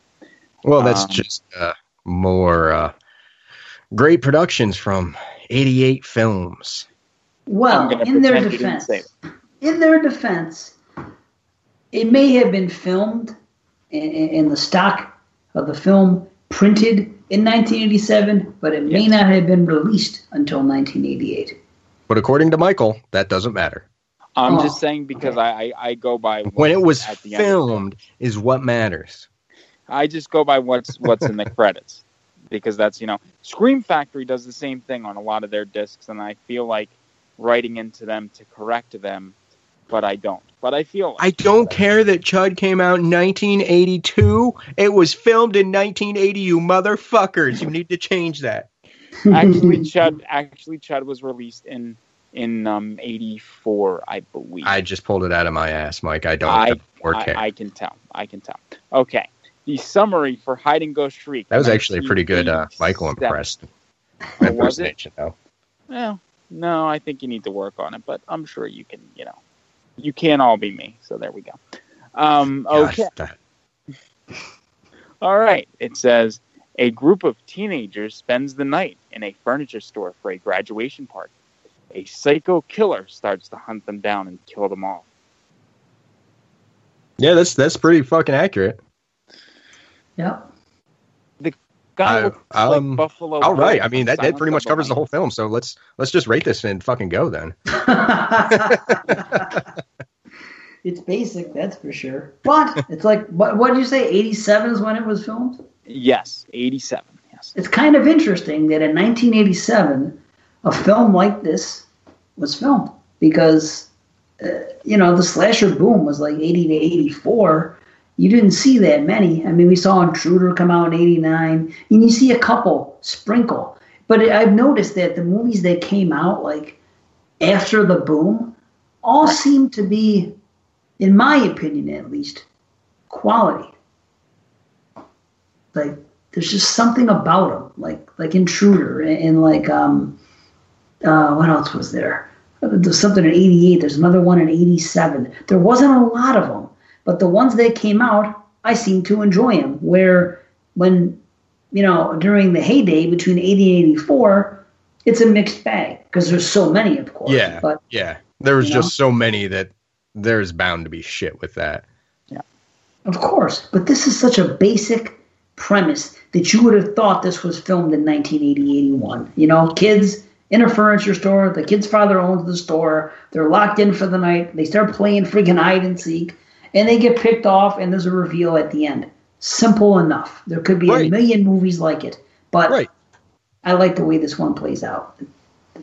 Well, that's Um, just uh, more uh, great productions from 88 films. Well, in their pretend you didn't defense, in their defense, it may have been filmed in, in the stock of the film printed in 1987, but it may Yes. not have been released until 1988. But according to Michael, that doesn't matter. I'm Oh, just saying because I, I, I go by When it was at the end of the film. filmed is what matters. I just go by what's what's in the credits because that's you know Scream Factory does the same thing on a lot of their discs, and I feel like writing into them to correct them, but I don't. But I feel I don't care that Chud came out in 1982. It was filmed in 1980, you motherfuckers. You need to change that. actually Chud actually Chud was released in in um 84 I believe. I just pulled it out of my ass, Mike. I don't I, have I, care. I can tell. I can tell. Okay. The summary for Hide and Go Shriek. that was actually a pretty good uh, Michael 1987. impressed. Oh, was it? though. Well, no, I think you need to work on it, but I'm sure you can, you know, you can't all be me. So there we go. Um, Gosh, okay. that- All right. It says a group of teenagers spends the night in a furniture store for a graduation party. A psycho killer starts to hunt them down and kill them all. yeah, that's that's pretty fucking accurate. Yep. Guy I- looks um, like Buffalo. All right, Bill I mean that, that pretty much covers the whole film. So let's let's just rate this and fucking go then. it's basic, that's for sure. But it's like, what what did you say? 87 is when it was filmed? Yes, 87. Yes. It's kind of interesting that in 1987, a film like this was filmed because, uh, you know, the slasher boom was like 80 to 84. You didn't see that many. I mean, we saw Intruder come out in 89, and you see a couple sprinkle. But I've noticed that the movies that came out like after the boom all seem to be, in my opinion at least, quality. Like there's just something about them, like like Intruder and, and like um, uh, what else was there? There's something in '88. There's another one in '87. There wasn't a lot of them, but the ones that came out, I seem to enjoy them. Where when you know during the heyday between '80 and '84, it's a mixed bag because there's so many, of course. Yeah, but yeah. There was just so many that there's bound to be shit with that. Yeah. Of course, but this is such a basic premise that you would have thought this was filmed in 1980, 81. You know, kids in a furniture store, the kid's father owns the store, they're locked in for the night, they start playing freaking hide and seek, and they get picked off, and there's a reveal at the end. Simple enough. There could be a million movies like it, but Right. I like the way this one plays out.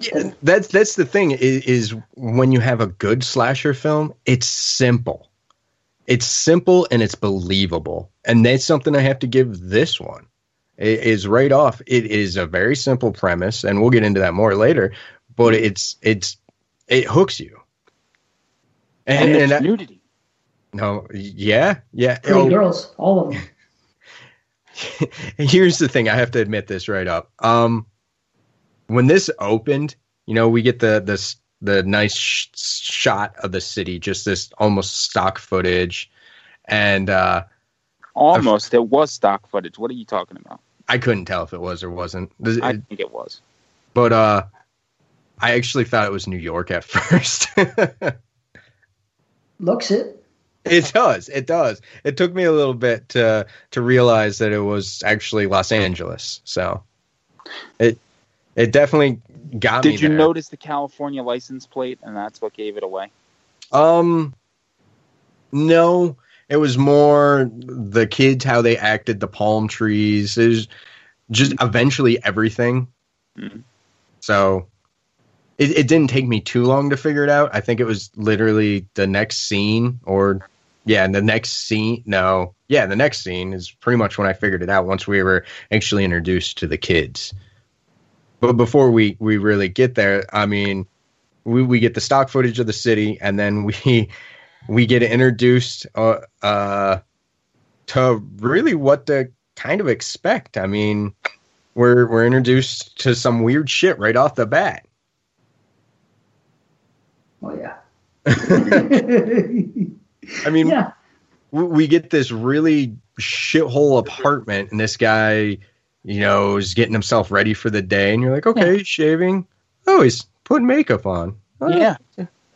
Yeah, that's that's the thing is, is when you have a good slasher film, it's simple. It's simple and it's believable, and that's something I have to give this one. It is right off. It is a very simple premise, and we'll get into that more later. But it's it's it hooks you. And, And, and, that- nudity. no, yeah, yeah. Pretty Oh, girls, all of them. here's the thing i have to admit this right up um when this opened you know we get the this the nice sh- shot of the city just this almost stock footage and uh Almost. It was stock footage. What are you talking about? i couldn't tell if it was or wasn't This- I think it was. but uh i actually thought it was new york at first Looks it. it does it does it took me a little bit to to realize that it was actually los angeles so it it definitely got me Did you there. notice the California license plate, and that's what gave it away? Um, no, it was more the kids how they acted, the palm trees. It was just eventually everything. Mhm. So it, it didn't take me too long to figure it out. I think it was literally the next scene, or yeah, the next scene. No, yeah, the next scene is pretty much when I figured it out. Once we were actually introduced to the kids. But before we we really get there, I mean, we, we get the stock footage of the city and then we we get introduced uh, uh to really what to kind of expect i mean we're we're introduced to some weird shit right off the bat Oh yeah. i mean yeah. we, we get this really shithole apartment and this guy you know is getting himself ready for the day and you're like okay he's shaving oh he's putting makeup on oh, Yeah.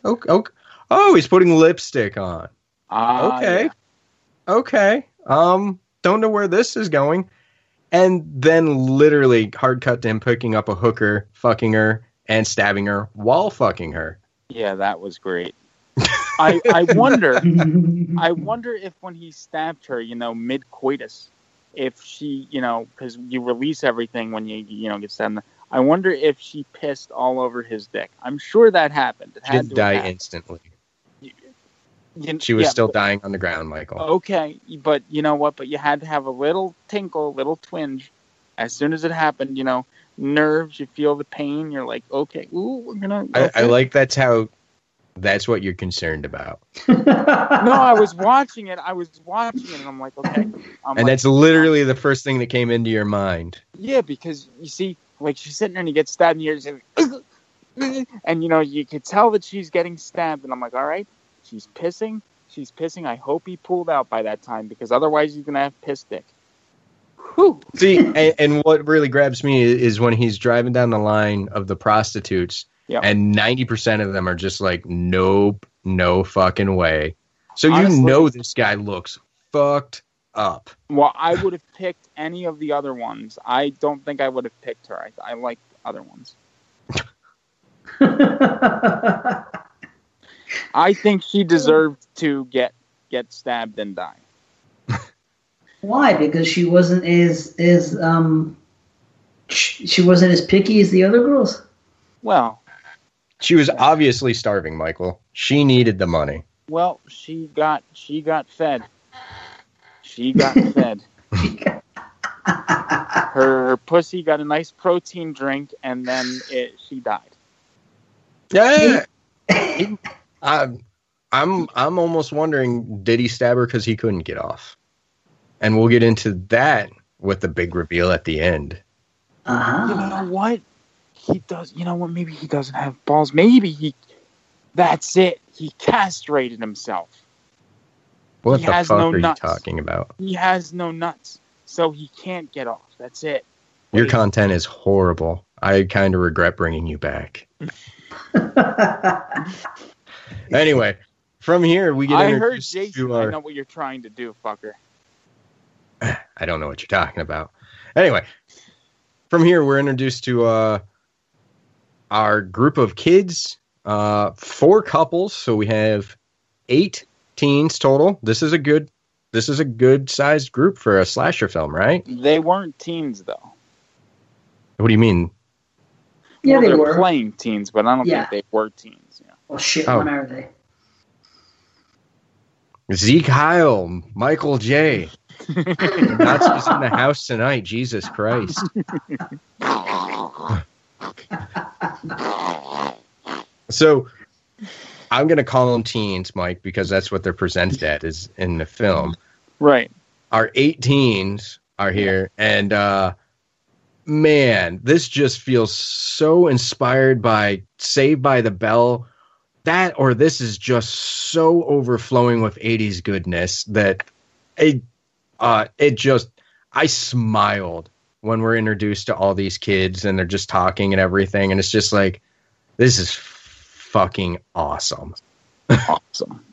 okay, okay. oh he's putting lipstick on Ah, okay. yeah. Okay. Um, don't know where this is going. And then literally hard cut to him picking up a hooker, fucking her, and stabbing her while fucking her. Yeah, that was great. I I wonder I wonder if when he stabbed her, you know, mid coitus, if she, you know, because you release everything when you, you know, get stabbed. I wonder if she pissed all over his dick. I'm sure that happened. It She did to die have happened. instantly. You- She was yeah, still but- dying on the ground, Michael. Okay, but you know what? But you had to have a little tinkle, a little twinge. As soon as it happened, you know, nerves, you feel the pain. You're like, okay, ooh, we're gonna. I, I like that's how that's what you're concerned about. No, I was watching it. I was watching it, and I'm like, okay. I'm and like, that's literally the first thing that came into your mind. Yeah, because you see, like she's sitting there and you get stabbed, and you're just like, and you know you could tell that she's getting stabbed, and I'm like, all right, she's pissing, she's pissing. I hope he pulled out by that time because otherwise he's gonna have piss dick. Whew. See, and, and what really grabs me is when he's driving down the line of the prostitutes, Yeah. and ninety percent of them are just like, "Nope, no fucking way." So you Honestly- know this guy looks fucked up. Well, I would have picked any of the other ones. I don't think I would have picked her. I, I like other ones. I think she deserved to get get stabbed and die. Why? Because she wasn't as as um she wasn't as picky as the other girls. Well, She was obviously starving, Michael. She needed the money. well, she got she got fed. She got fed. her, her pussy got a nice protein drink, and then it, she died. Yeah. I'm, I'm, I'm almost wondering, did he stab her because he couldn't get off? And we'll get into that with the big reveal at the end. You Uh-huh. know what? He does. You know what? Maybe he doesn't have balls. Maybe he. That's it. He castrated himself. What He the has fuck no are nuts. you talking about? He has no nuts, so he can't get off. That's it. Your Wait. content is horrible. I kind of regret bringing you back. Anyway, from here we get I heard Jason. to I know what you're trying to do, fucker. I don't know what you're talking about. Anyway, from here we're introduced to uh, our group of kids, uh, four couples. So we have eight teens total. This is a good. This is a good sized group for a slasher film, right? They weren't teens though. What do you mean? Yeah, Well, they were. playing teens, but I don't Yeah. think they were teens. Yeah. Well, shit, Oh. when are they? Sieg Heil, Michael J. Nazis in the house tonight. Jesus Christ. So I'm gonna call them teens, Mike, because that's what they're presented at is in the film. Right. Our 18s are here, and uh, man, this just feels so inspired by Saved by the Bell. That or this is just so overflowing with 80s goodness that it uh it just I smiled when we're introduced to all these kids and they're just talking and everything and it's just like this is fucking awesome. Awesome.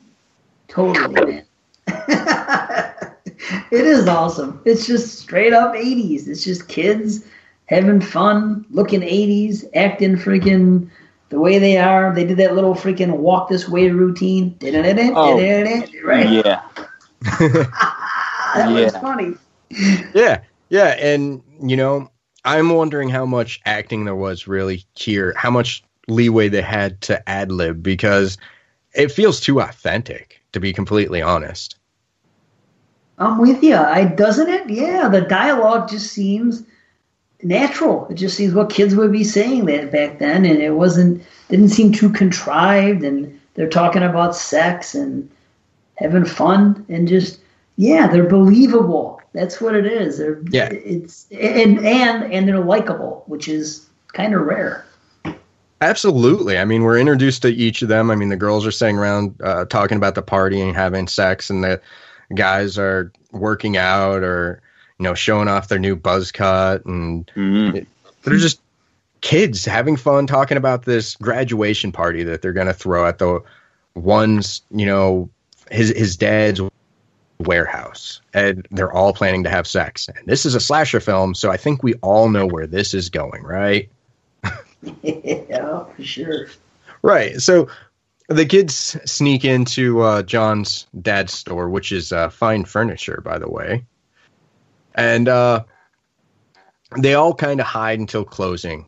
Totally, man. it is awesome. It's just straight up 80s. It's just kids having fun, looking 80s, acting freaking the way they are. They did that little freaking walk this way routine. Oh, Right? Yeah. that was funny. Yeah, yeah, and you know, I'm wondering how much acting there was really here, how much leeway they had to ad lib because it feels too authentic, to be completely honest. I'm with you. I doesn't it? Yeah, the dialogue just seems natural. It just seems what kids would be saying that back then, and it wasn't didn't seem too contrived. And they're talking about sex and having fun, and just yeah, they're believable. That's what it is. They're Yeah. It's and and and they're likable, which is kind of rare. Absolutely. I mean, we're introduced to each of them. I mean, the girls are sitting around uh, talking about the party and having sex, and the guys are working out or you know showing off their new buzz cut, and Mhm. they're just kids having fun talking about this graduation party that they're going to throw at the one's you know his his dad's warehouse and they're all planning to have sex and this is a slasher film so i think we all know where this is going right yeah, for sure. Right. So the kids sneak into uh, John's dad's store, which is uh, fine furniture, by the way. And uh, they all kind of hide until closing.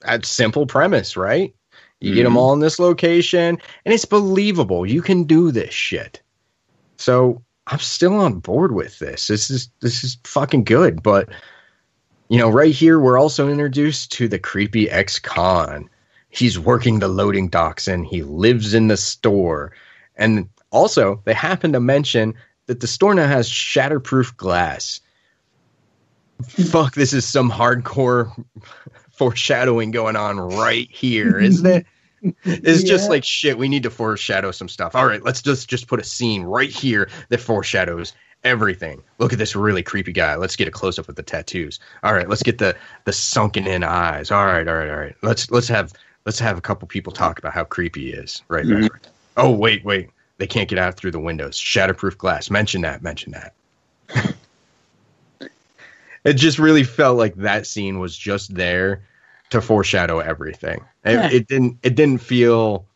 That's simple premise, right? You get them all in this location, and it's believable. You can do this shit. So I'm still on board with this. This is this is fucking good. But you know, right here we're also introduced to the creepy ex-con. He's working the loading docks and he lives in the store. And also, they happen to mention that the store now has shatterproof glass. Fuck, this is some hardcore foreshadowing going on right here, isn't it? It's just like shit. We need to foreshadow some stuff. All right, let's just just put a scene right here that foreshadows everything. Look at this really creepy guy. Let's get a close up with the tattoos. All right, let's get the the sunken in eyes. All right, all right, all right. Let's let's have let's have a couple people talk about how creepy he is. Right, right, Mhm. right. Oh wait, wait. They can't get out through the windows. Shatterproof glass. Mention that. Mention that. it just really felt like that scene was just there to foreshadow everything. It, Yeah. it didn't. It didn't feel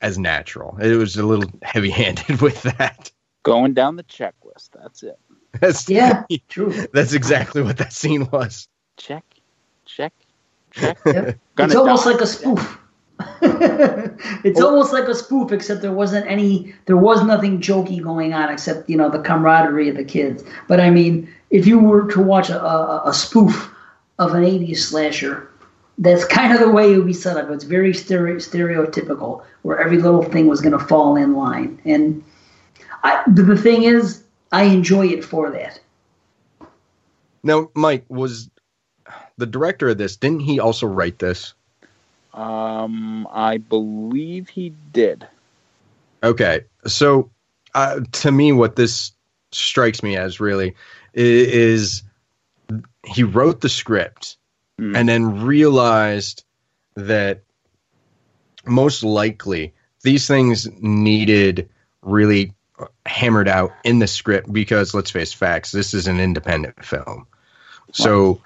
as natural. It was a little heavy-handed with that. Going down the checklist. That's it. That's Yeah, true. That's exactly what that scene was. Check. Check. Check. Yep. It's almost die. like a spoof. it's Oh. almost like a spoof, except there wasn't any, there was nothing jokey going on except you know the camaraderie of the kids. But I mean, if you were to watch a, a, a spoof of an '80s slasher, that's kind of the way it would be set up. It's very stereo, stereotypical, where every little thing was going to fall in line. And I, the, the thing is, I enjoy it for that. Now, Mike was the director of this. Didn't he also write this? Um, I believe he did. Okay, so uh, to me, what this strikes me as really is he wrote the script Mm. and then realized that most likely these things needed really hammered out in the script because let's face facts this is an independent film so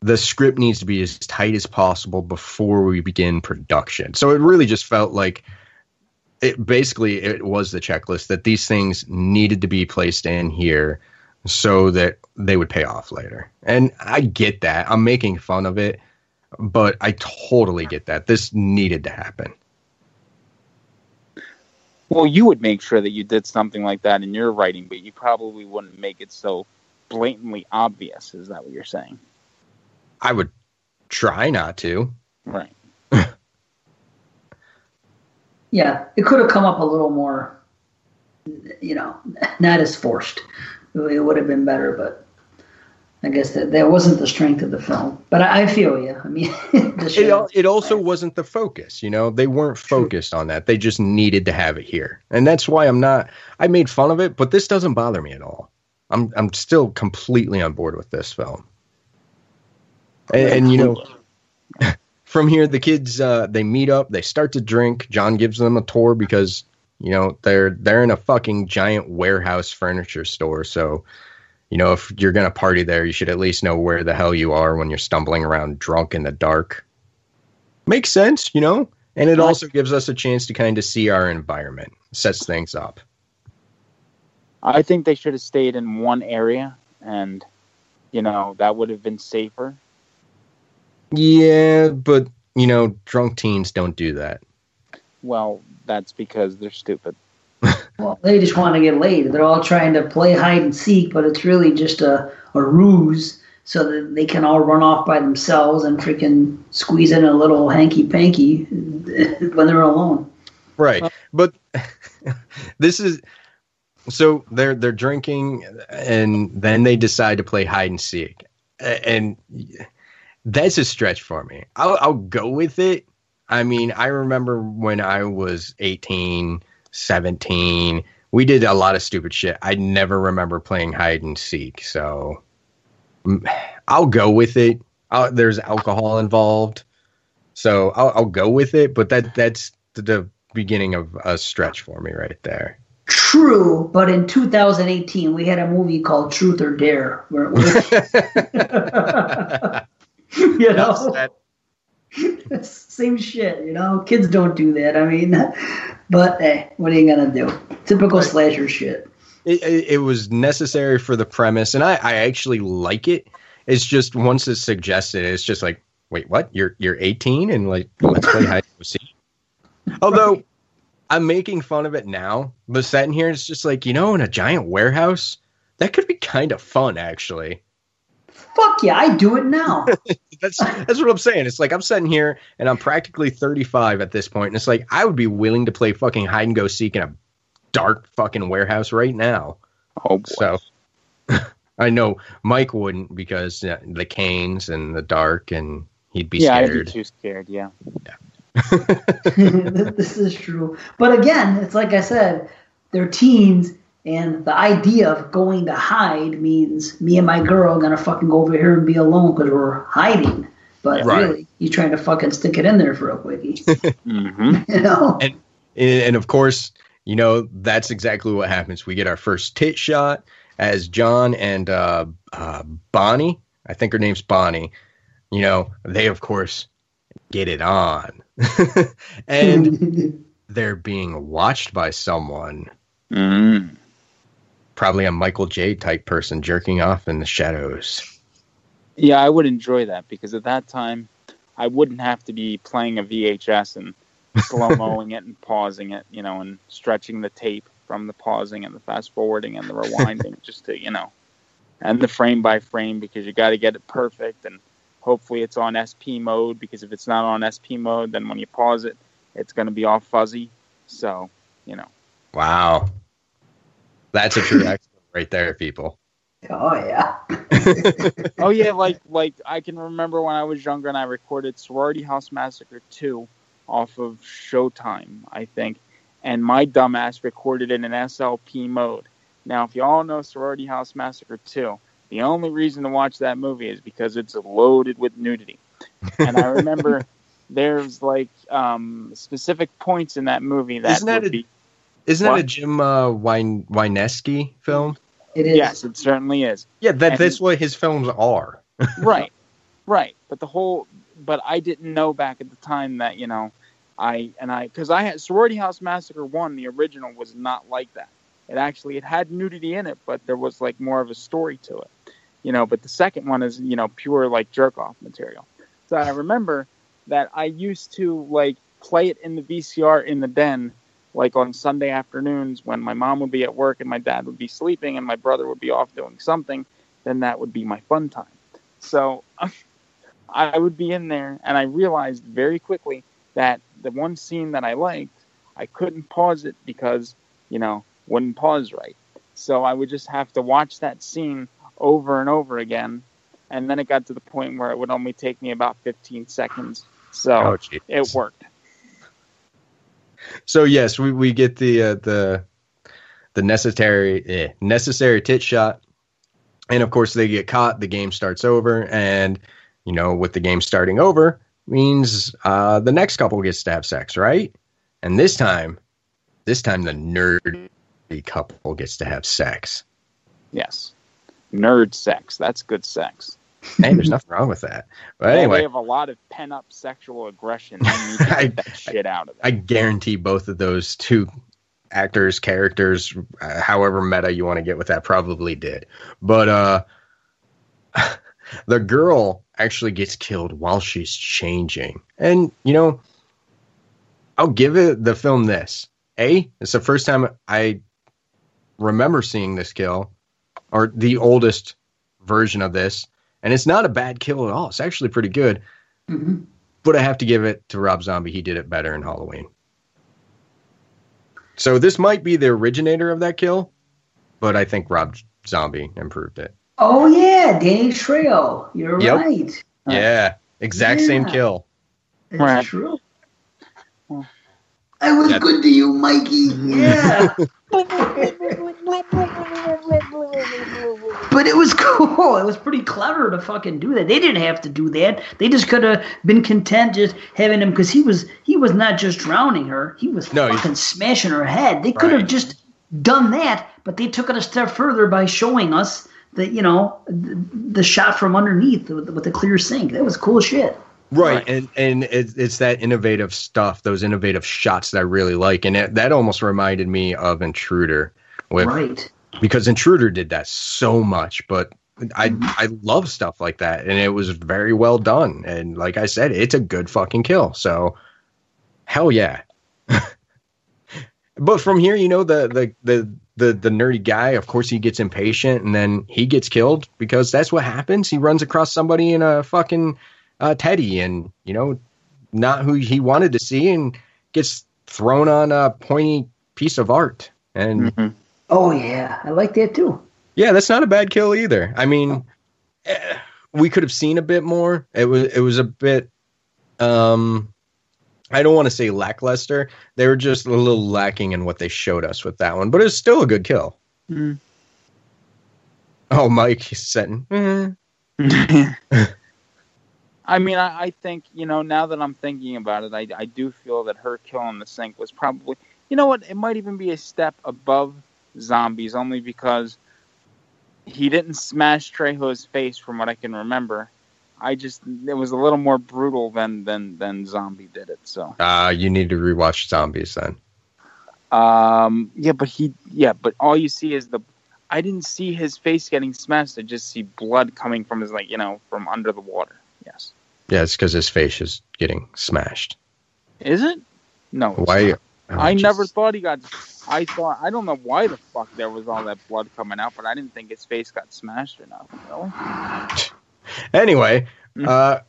the script needs to be as tight as possible before we begin production so it really just felt like it basically it was the checklist that these things needed to be placed in here so that they would pay off later. And I get that. I'm making fun of it, but I totally get that. This needed to happen. Well, you would make sure that you did something like that in your writing, but you probably wouldn't make it so blatantly obvious. Is that what you're saying? I would try not to. Right. yeah, it could have come up a little more, you know, not as forced. It would have been better, but I guess that that wasn't the strength of the film. But I, I feel you. I mean, the It, it also wasn't the focus, you know. They weren't focused on that. They just needed to have it here, and that's why I'm not. I made fun of it, but this doesn't bother me at all. I'm I'm still completely on board with this film. And, and you know, from here the kids uh, they meet up, they start to drink. John gives them a tour because you know they're they're in a fucking giant warehouse furniture store, so. You know, if you're gonna party there, you should at least know where the hell you are when you're stumbling around drunk in the dark makes sense, you know? And it also gives us a chance to kind of see our environment, sets things up. I think they should have stayed in one area, and you know that would have been safer. Yeah, but, you know, drunk teens don't do that. Well, that's because they're stupid. Well, they just want to get laid. They're all trying to play hide and seek, but it's really just a, a ruse so that they can all run off by themselves and freaking squeeze in a little hanky panky when they're alone. Right. But this is so they're they're drinking and then they decide to play hide and seek. And that's a stretch for me. I'll I'll go with it. I mean, I remember when I was 18, 17, we did a lot of stupid shit. I never remember playing hide and seek. So mm, I'll go with it. i there's alcohol involved. So I'll, I'll go with it, but that that's the, the beginning of a stretch for me right there. True, but in 2018 we had a movie called Truth or Dare, where, where you know, same shit. You know, kids don't do that. I mean, but hey, what are you gonna do? Typical slasher shit. It, it, it was necessary for the premise, and I, I actually like it. It's just once it's suggested, it's just like, wait, what? You're you're 18 and like let's play hide and seek. Although I'm making fun of it now, but sitting here, it's just like you know, in a giant warehouse, that could be kind of fun actually. Fuck yeah, I do it now. That's that's what I'm saying. It's like I'm sitting here and I'm practically 35 at this point, and it's like I would be willing to play fucking hide and go seek in a dark fucking warehouse right now. Oh boy. So I know Mike wouldn't because uh, the canes and the dark, and he'd be yeah, I'd be too scared. Yeah. this is true. But again, it's like I said, they're teens, and the idea of going to hide means me and my girl are gonna fucking go over here and be alone because we're hiding. But Right. really, he's trying to fucking stick it in there for a quickie. Mm-hmm. you know? and and of course, you know that's exactly what happens. We get our first tit shot as John and uh, uh, Bonnie. I think her name's Bonnie. You know, they of course get it on, and they're being watched by someone, Mm. Probably a Michael J type person jerking off in the shadows. Yeah, I would enjoy that because at that time, I wouldn't have to be playing a VHS and slow moing it and pausing it, you know, and stretching the tape from the pausing and the fast forwarding and the rewinding just to, you know, and the frame by frame because you got to get it perfect and hopefully it's on SP mode because if it's not on SP mode, then when you pause it, it's going to be all fuzzy. So, you know, Wow, that's a true expert right there, people. Oh yeah. oh yeah, like like I can remember when I was younger and I recorded Sorority House Massacre 2 off of Showtime, I think, and my dumbass recorded it in an SLP mode. Now, if you all know Sorority House Massacre 2, the only reason to watch that movie is because it's loaded with nudity. And I remember there's like um, specific points in that movie that Isn't that would a- be Isn't that a Jim uh, Wine Wynorski film? It is. yes, it certainly is. Yeah, that And- that's what his films are. right right but the whole but i didn't know back at the time that you know i and i because i had sorority house massacre one the original was not like that it actually it had nudity in it but there was like more of a story to it you know but the second one is you know pure like jerk off material so i remember that i used to like play it in the vcr in the den like on sunday afternoons when my mom would be at work and my dad would be sleeping and my brother would be off doing something then that would be my fun time so I would be in there, and I realized very quickly that the one scene that I liked, I couldn't pause it because, you know, wouldn't pause right. So I would just have to watch that scene over and over again. And then it got to the point where it would only take me about 15 seconds. So Oh, it worked. So yes, we, we get the uh, the the necessary eh, necessary tit shot, and of course they get caught. The game starts over, and you know with the game starting over means uh, the next couple gets to have sex, right? And this time, this time the nerdy couple gets to have sex. Yes. Nerd sex. That's good sex. Hey, there's nothing wrong with that. But Well, anyway, they have a lot of pent up sexual aggression. They need to I- get that shit out of them. I guarantee both of those two actors, characters, uh, however meta you want to get with that, probably did. But uh, the girl actually gets killed while she's changing, and you know, I'll give it the film this. A, it's the first time I remember seeing this kill, or the oldest version of this, and it's not a bad kill at all. It's actually pretty good. Mhm. But I have to give it to Rob Zombie. He did it better in Halloween. So this might be the originator of that kill, but I think Rob Zombie improved it. Oh yeah, Danny Trejo. You're Yep. right. Yeah, exact same kill. It's Right. true. I was That- good to you, Mikey. Yeah. but it was cool. It was pretty clever to fucking do that. They didn't have to do that. They just could have been content just having him because he was he was not just drowning her. He was No, he's- fucking smashing her head. They could have Right. just done that, but they took it a step further by showing us that you know the, the shot from underneath with, with the clear sink. That was cool shit. Right, and and it's, it's that innovative stuff, those innovative shots that I really like, and it, that almost reminded me of Intruder, with Right. because Intruder did that so much, but I I love stuff like that, and it was very well done, and like I said, it's a good fucking kill. So, hell yeah. but from here, you know the the the the the nerdy guy, of course, he gets impatient, and then he gets killed because that's what happens. He runs across somebody in a fucking uh, teddy, and you know, not who he wanted to see, and gets thrown on a pointy piece of art, and. Mhm. Oh yeah, I like that too. Yeah, that's not a bad kill either. I mean, eh, we could have seen a bit more. It was it was a bit um I don't want to say lackluster. They were just a little lacking in what they showed us with that one, but it's still a good kill. Mm. Oh, Mike, he's setting. eh. I mean, I, I think you know now that I'm thinking about it, I, I do feel that her kill in the sink was probably, you know what, it might even be a step above Zombie's, only because he didn't smash Trejo's face, from what I can remember. I just it was a little more brutal than than than Zombie did it. So Uh, you need to rewatch Zombie's then. um yeah, but he yeah, but all you see is the. I didn't see his face getting smashed. I just see blood coming from his like you know from under the water. Yes. Yeah, it's because his face is getting smashed. Is it? No. Why? not. Oh, I never thought he got. I thought I don't know why the fuck there was all that blood coming out, but I didn't think his face got smashed or nothing. Really? Anyway, Mm. uh,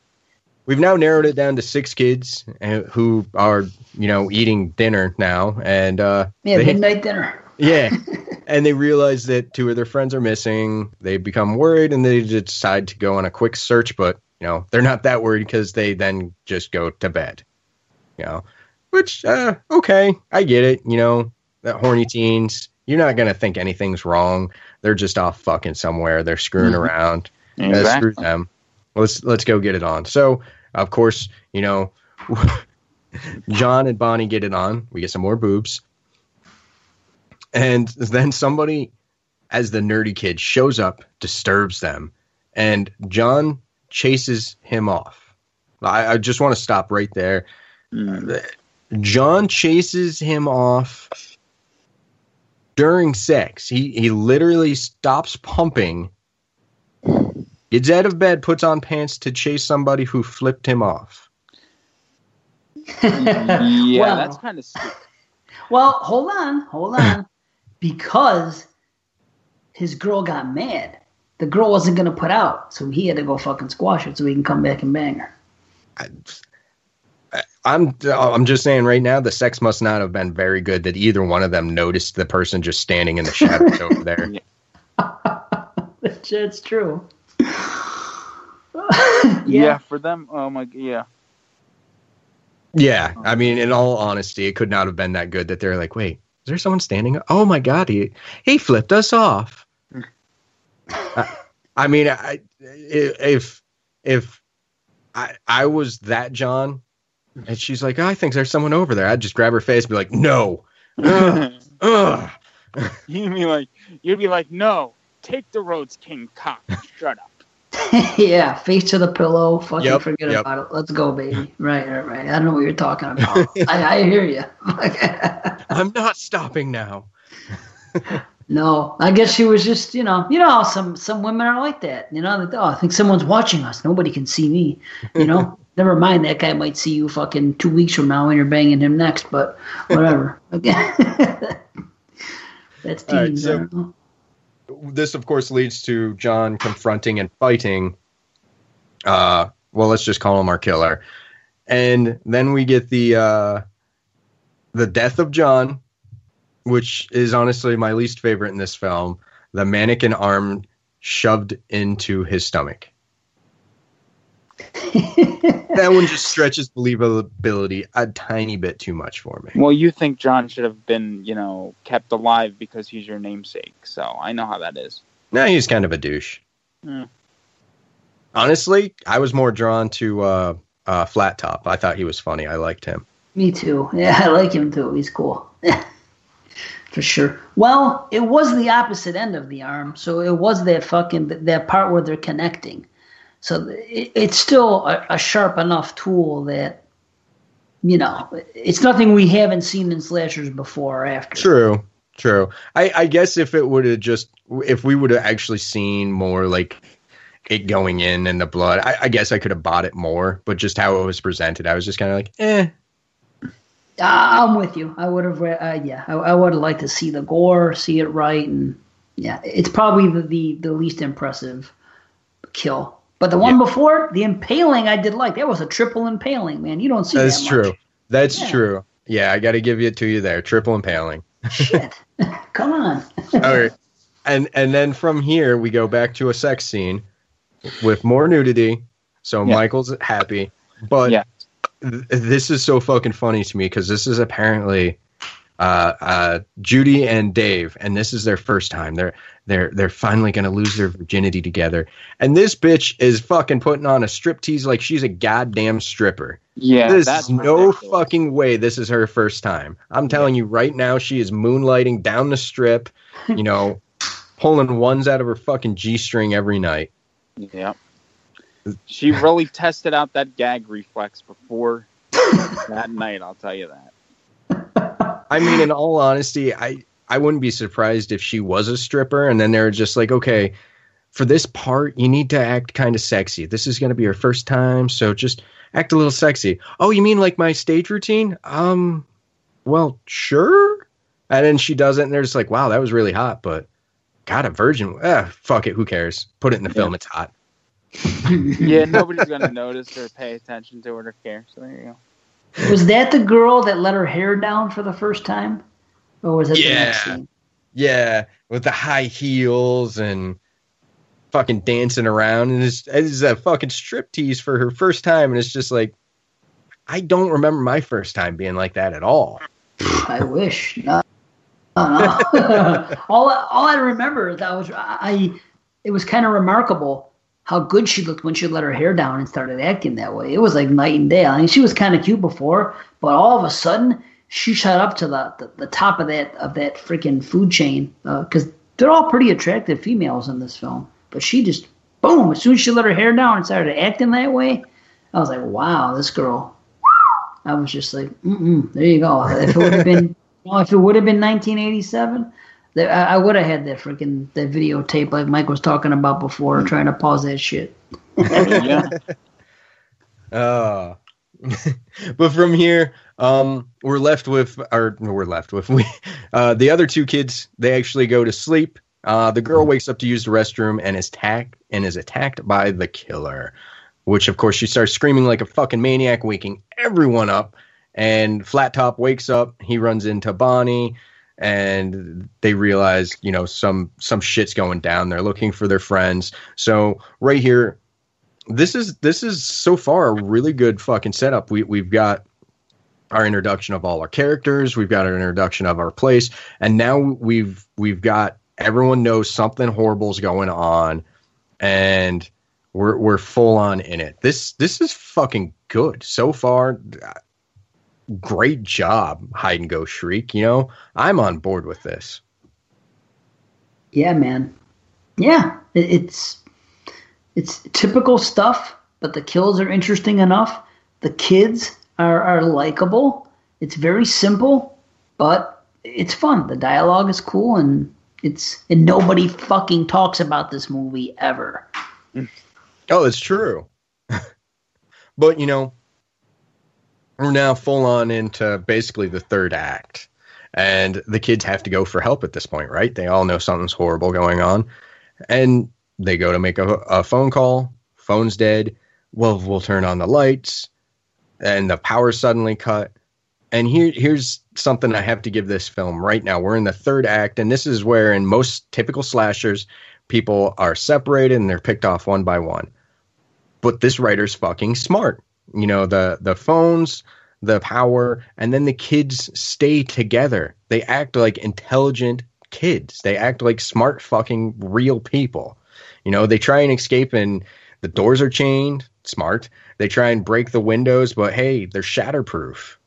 we've now narrowed it down to six kids uh, who are, you know, eating dinner now, and uh, Yeah, they- midnight dinner. yeah, and they realize that two of their friends are missing. They become worried, and they decide to go on a quick search. But you know, they're not that worried because they then just go to bed. You know, which uh, okay, I get it. You know, that horny teens. You're not gonna think anything's wrong. They're just off fucking somewhere. They're screwing Mhm. around. Uh, screw them. Let's let's go get it on. So of course, you know, John and Bonnie get it on. We get some more boobs, and then somebody, as the nerdy kid, shows up, disturbs them, and John chases him off. I, I just want to stop right there. Mm. John chases him off during sex. He he literally stops pumping, gets out of bed, puts on pants to chase somebody who flipped him off. Yeah, Well- that's kind of stupid. Well, hold on, hold on. because his girl got mad. The girl wasn't gonna put out, so he had to go fucking squash it so he can come back and bang her. I- I'm I'm just saying right now the sex must not have been very good that either one of them noticed the person just standing in the shadows over there. It's true. yeah. for them. Oh my. Yeah. Yeah, I mean, in all honesty, it could not have been that good that they're like, wait, is there someone standing? Oh my god, he he flipped us off. I, I mean, I if if I I was that John, and she's like, oh, I think there's someone over there, I'd just grab her face and be like, no, Ugh, ugh. You'd be like, you'd be like, no, take the roads, King Cock. Shut up. yeah, face to the pillow. Fucking Yep, forget yep. about it. Let's go, baby. Right, right, right. I don't know what you're talking about. I, I hear you. I'm not stopping now. no, I guess she was just, you know, you know, some some women are like that. You know, like, oh, I think someone's watching us. Nobody can see me. You know, never mind. That guy might see you fucking two weeks from now when you're banging him next. But whatever. Okay. That's All right, so- I don't know. this of course leads to John confronting and fighting uh well let's just call him our killer. And then we get the uh the death of John, which is honestly my least favorite in this film, the mannequin arm shoved into his stomach. that one just stretches believability a tiny bit too much for me. Well, you think John should have been, you know, kept alive because he's your namesake. So I know how that is. No, he's kind of a douche. Hmm. Honestly, I was more drawn to uh, uh, Flat Top. I thought he was funny. I liked him. Me too. Yeah, I like him too. He's cool. For sure. Well, it was the opposite end of the arm, so it was that fucking that part where they're connecting. So it, it's still a, a sharp enough tool that you know it's nothing we haven't seen in slashers before or after. True, true. I, I guess if it would have just, if we would have actually seen more like it going in and the blood, I, I guess I could have bought it more. But just how it was presented, I was just kind of like, eh. I'm with you. I would have, re- uh, yeah, I, I would have liked to see the gore, see it right, and yeah, it's probably the the, the least impressive kill. But the one before, the impaling, I did like. That was a triple impaling, man. You don't see That's that true. much. That's Yeah. true. Yeah, I got to give it to you there. Triple impaling. Shit, come on. All right. And and then from here we go back to a sex scene with more nudity. So Yeah. Michael's happy, but Yeah. th- this is so fucking funny to me because this is apparently uh, uh, Judy and Dave, and this is their first time. They're they're they're finally gonna lose their virginity together, and this bitch is fucking putting on a strip tease like she's a goddamn stripper. Yeah, There's no ridiculous. fucking way this is her first time. I'm telling you right now, she is moonlighting down the strip, you know, pulling ones out of her fucking G string every night. Yeah. She really tested out that gag reflex before that night, I'll tell you that. I mean, in all honesty, I I wouldn't be surprised if she was a stripper, and then they're just like, okay, for this part, you need to act kind of sexy. This is going to be your first time, so just act a little sexy. Oh, you mean like my stage routine? Um, well, sure. And then she does it, and they're just like, wow, that was really hot, but God, a virgin. Ah, fuck it, who cares? Put it in the film. It's hot. Yeah, nobody's gonna notice or pay attention to it or care. So there you go. Was that the girl that let her hair down for the first time, or was it the next Yeah. scene? Yeah, with the high heels and fucking dancing around, and it's, it's a fucking strip tease for her first time, and it's just like, I don't remember my first time being like that at all. I wish. No, no, no. all all I remember is I was I. It was kind of remarkable how good she looked when she let her hair down and started acting that way. It was like night and day. I mean, she was kind of cute before, but all of a sudden she shot up to the the, the top of that of that freaking food chain uh, because they're all pretty attractive females in this film. But she just boom as soon as she let her hair down and started acting that way. I was like, wow, this girl. I was just like, Mm-mm, there you go. If it would have been, you know, if it would have been 1987, that I, I would have had that freaking that videotape like Mike was talking about before, trying to pause that shit. Yeah. Uh, but from here, um, we're left with, or we're left with we, uh, the other two kids. They actually go to sleep. Uh, the girl wakes up to use the restroom and is attacked and is attacked by the killer. which of course she starts screaming like a fucking maniac, waking everyone up. And Flat Top wakes up. He runs into Bonnie, and they realize, you know, some some shit's going down. They're looking for their friends. So right here, this is this is so far a really good fucking setup. We we've got our introduction of all our characters. We've got our introduction of our place, and now we've we've got everyone knows something horrible's going on, and we're we're full on in it. This this is fucking good so far. Great job, hide and go shriek. You know, I'm on board with this. Yeah, man. Yeah, it's it's typical stuff, but the kills are interesting enough. The kids are are likable. It's very simple, but it's fun. The dialogue is cool, and it's and nobody fucking talks about this movie ever. Oh, it's true. but you know, we're now full on into basically the third act. And the kids have to go for help at this point, right? They all know something's horrible going on. And they go to make a, a phone call. Phone's dead. Well, we'll turn on the lights. And the power's suddenly cut. And here, here's something I have to give this film right now. We're in the third act, and this is where, in most typical slashers, people are separated and they're picked off one by one. But this writer's fucking smart. You know, the the phones, the power, and then the kids stay together. They act like intelligent kids. They act like smart fucking real people. You know, they try and escape and the doors are chained, smart. They try and break the windows, but hey, they're shatterproof.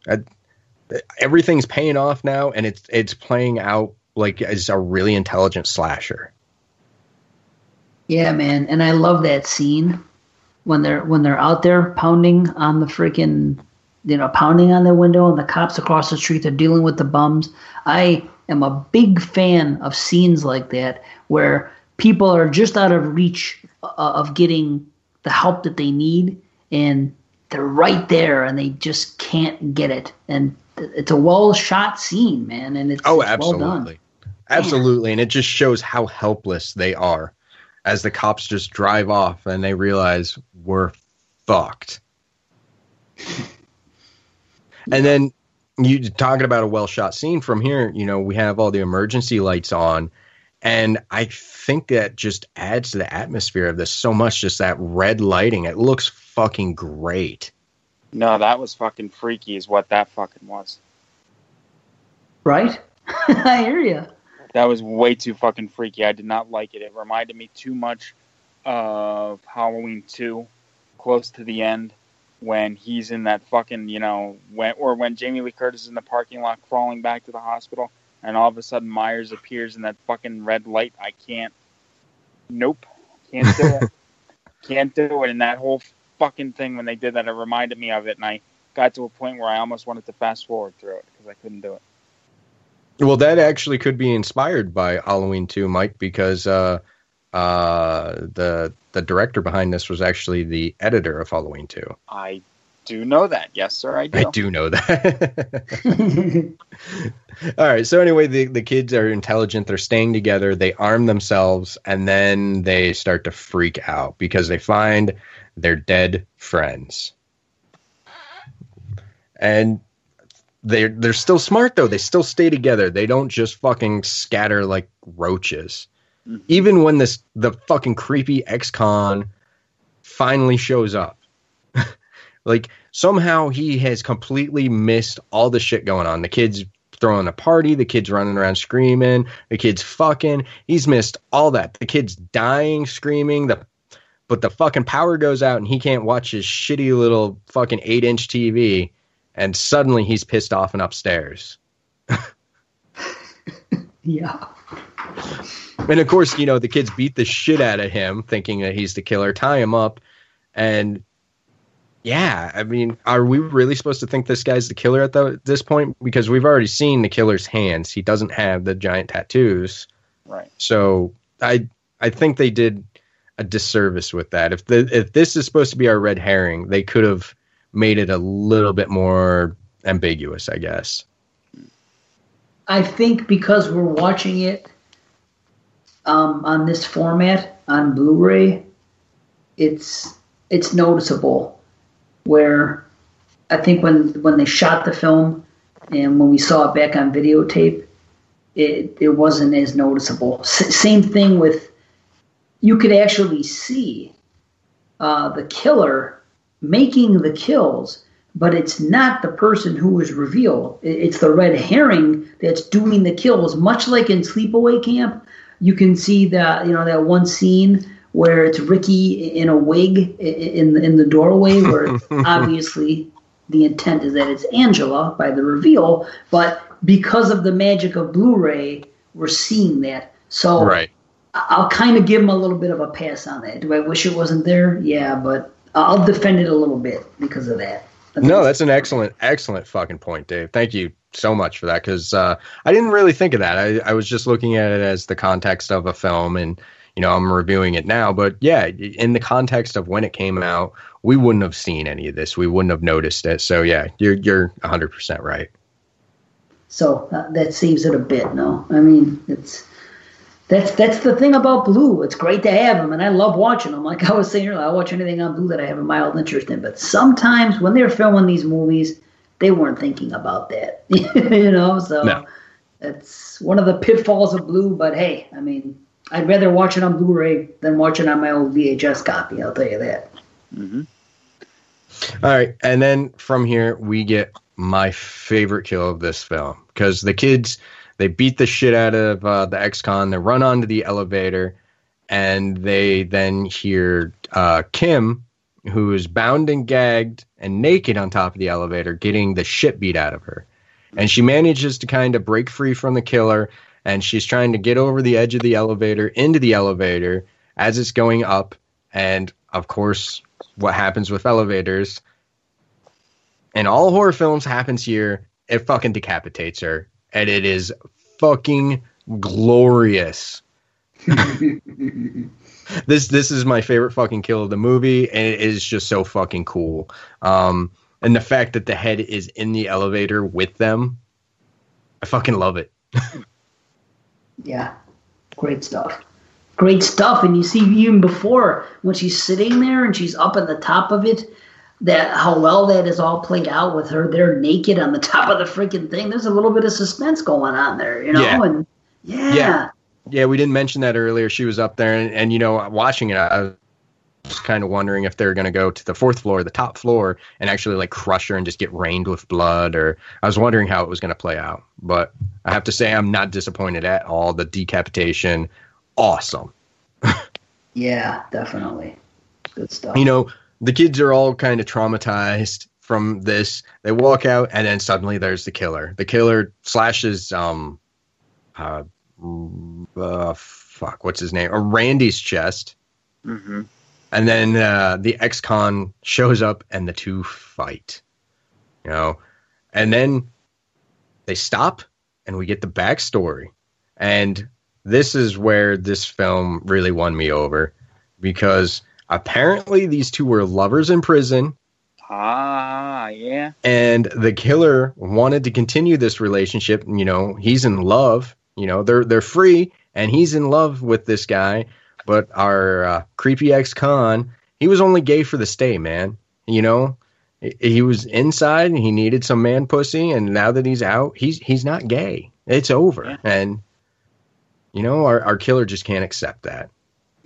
Everything's paying off now and it's it's playing out like as a really intelligent slasher. Yeah, man, and I love that scene when they're when they're out there pounding on the freaking you know pounding on the window and the cops across the street are dealing with the bums. I am a big fan of scenes like that where people are just out of reach uh, of getting the help that they need and they're right there and they just can't get it and it's a well shot scene man and it's Oh, it's well absolutely. Absolutely. And it just shows how helpless they are as the cops just drive off and they realize we're fucked. and then you talking about a well shot scene from here, you know, we have all the emergency lights on. And I think that just adds to the atmosphere of this so much, just that red lighting. It looks fucking great. No, that was fucking freaky, is what that fucking was. right i hear you That was way too fucking freaky. I did not like it. It reminded me too much of Halloween 2, close to the end, when he's in that fucking, you know, when or when Jamie Lee Curtis is in the parking lot crawling back to the hospital, and all of a sudden Myers appears in that fucking red light. I can't. Nope. Can't do it. can't do it. And that whole fucking thing when they did that, it reminded me of it, and I got to a point where I almost wanted to fast forward through it because I couldn't do it. Well, that actually could be inspired by Halloween 2, Mike, because uh, uh, the the director behind this was actually the editor of Halloween 2. I do know that. Yes, sir, I do. I do know that. All right. So anyway, the the kids are intelligent. They're staying together. They arm themselves, and then they start to freak out because they find their dead friends. And they're they're still smart though. They still stay together. They don't just fucking scatter like roaches. Mm-hmm. Even when this the fucking creepy ex-con finally shows up. like somehow he has completely missed all the shit going on. The kids throwing a party, the kids running around screaming, the kids fucking. He's missed all that. The kids dying, screaming, the but the fucking power goes out and he can't watch his shitty little fucking 8-inch TV and suddenly he's pissed off and upstairs. yeah And of course, you know, the kids beat the shit out of him thinking that he's the killer, tie him up and yeah, I mean, are we really supposed to think this guy's the killer at the, this point? Because we've already seen the killer's hands. He doesn't have the giant tattoos. Right. So I I think they did a disservice with that. If the if this is supposed to be our red herring, they could have made it a little bit more ambiguous, I guess. I think because we're watching it um, on this format on Blu-ray, it's it's noticeable. Where I think when when they shot the film and when we saw it back on videotape, it it wasn't as noticeable. S- same thing with you could actually see uh, the killer making the kills, but it's not the person who was revealed. It's the red herring that's doing the kills, much like in Sleepaway Camp. You can see that you know that one scene where it's Ricky in a wig in the, in the doorway, where obviously the intent is that it's Angela by the reveal, but because of the magic of Blu-ray, we're seeing that. So Right. I'll kind of give him a little bit of a pass on that. Do I wish it wasn't there? Yeah, but I'll defend it a little bit because of that. No, that's an excellent, excellent fucking point, Dave. Thank you so much for that because uh, I didn't really think of that. I, I was just looking at it as the context of a film, and you know I'm reviewing it now. But yeah, in the context of when it came out, we wouldn't have seen any of this. We wouldn't have noticed it. So yeah, you're you're 100 percent right. So uh, that saves it a bit. No, I mean it's that's that's the thing about Blue. It's great to have them, and I love watching them. Like I was saying earlier, I watch anything on Blue that I have a mild interest in. But sometimes when they're filming these movies, they weren't thinking about that. you know, so No. it's one of the pitfalls of Blue. But hey, I mean, I'd rather watch it on Blu-ray than watch it on my old VHS copy. I'll tell you that. Mm-hmm. All right, and then from here we get my favorite kill of this film because the kids they beat the shit out of uh, the ex-con. They run onto the elevator, and they then hear uh, Kim, who is bound and gagged and naked on top of the elevator, getting the shit beat out of her, and she manages to kind of break free from the killer, and she's trying to get over the edge of the elevator into the elevator as it's going up, and of course what happens with elevators. And all horror films happens here. It fucking decapitates her, and it is fucking glorious. this this is my favorite fucking kill of the movie, and it is just so fucking cool. Um, and the fact that the head is in the elevator with them, I fucking love it. Yeah, great stuff. Great stuff. And you see, even before when she's sitting there and she's up at the top of it, that how well that is all played out with her there naked on the top of the freaking thing. There's a little bit of suspense going on there, you know. Yeah. And yeah, Yeah. Yeah, we didn't mention that earlier. She was up there, and, and you know, watching it, I was kind of wondering if they were going to go to the fourth floor, the top floor, and actually like crush her and just get rained with blood. Or I was wondering how it was going to play out. But I have to say, I'm not disappointed at all. The decapitation, awesome. yeah, definitely. Good stuff. You know, the kids are all kind of traumatized from this. They walk out, and then suddenly there's the killer. The killer slashes, um, uh, uh fuck, what's his name? Uh, Randy's chest. Mm-hmm. And then uh, the ex-con shows up and the two fight. You know, and then they stop and we get the backstory. And this is where this film really won me over because apparently these two were lovers in prison. Ah, yeah. and the killer wanted to continue this relationship. You know he's in love. You know they're they're free and he's in love with this guy. But our uh, creepy ex-con he was only gay for the stay man. You know he, was inside and he needed some man pussy and now that he's out he's he's not gay. It's over. Yeah. and you know our, our killer just can't accept that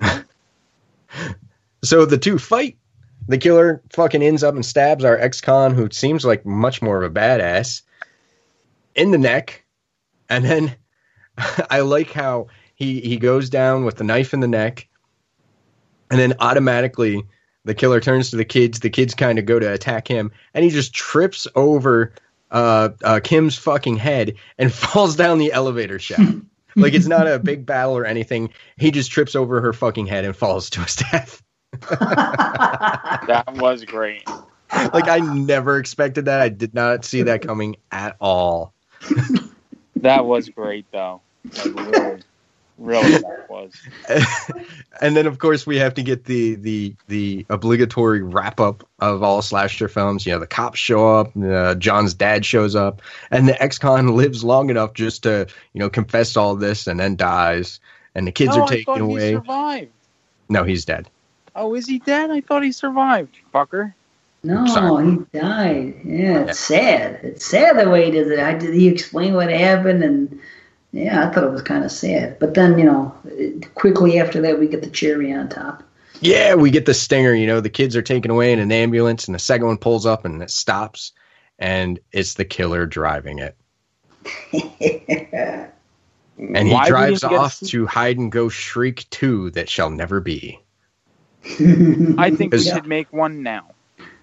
so the two fight. The killer fucking ends up and stabs our ex-con who seems like much more of a badass in the neck. And then i like how he he goes down with the knife in the neck. And then automatically the killer turns to the kids. The kids kind of go to attack him. And he just trips over uh, uh kim's fucking head and falls down the elevator shaft. Like it's not a big battle or anything. He just trips over her fucking head and falls to his death That was great. like I never expected that. I did not see that coming at all. That was great, though. Like, really, really, that was. and then of course we have to get the the the obligatory wrap up of all slasher films. You know, the cops show up, uh, John's dad shows up, and the ex-con lives long enough just to you know confess all this and then dies, and the kids no, are taken away. He survived. No, he's dead. Oh, is he dead? I thought he survived, fucker. No, Sorry. he died. Yeah, it's sad. It's sad the way he did it. I did he explain what happened and yeah, I thought it was kind of sad. But then you know, quickly after that, we get the cherry on top. Yeah, we get the stinger. You know, the kids are taken away in an ambulance, and the second one pulls up and it stops, and it's the killer driving it. And he Why drives off to hide and go shriek 2 that shall never be. I think we Yeah. should make one now.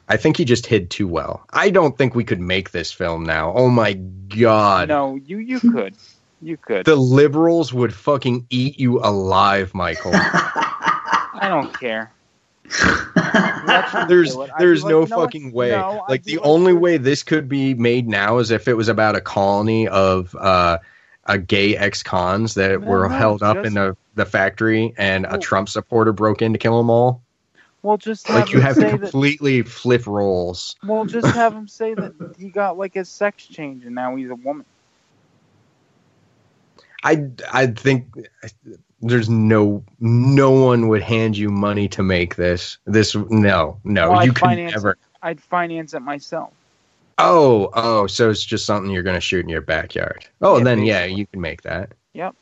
I think he just hid too well. I don't think we could make this film now. Oh my god. No, you you could, you could. The liberals would fucking eat you alive, Michael. I don't care. There's do it. I'd be there's no you know what? fucking way. No, like the only way this could be made now is if it was about a colony of uh a gay ex-cons that No, were no, held up in the, the factory and a Trump supporter broke in to kill them all. Well, just have Like you have to say that. completely flip roles. Well, just have him say that he got like his sex change and now he's a woman. I I think there's no no one would hand you money to make this. This no no Well, you I'd finance never. I'd finance it myself. Oh oh, so it's just something you're gonna shoot in your backyard. Oh, Yeah, then yeah, you can make that. Yep.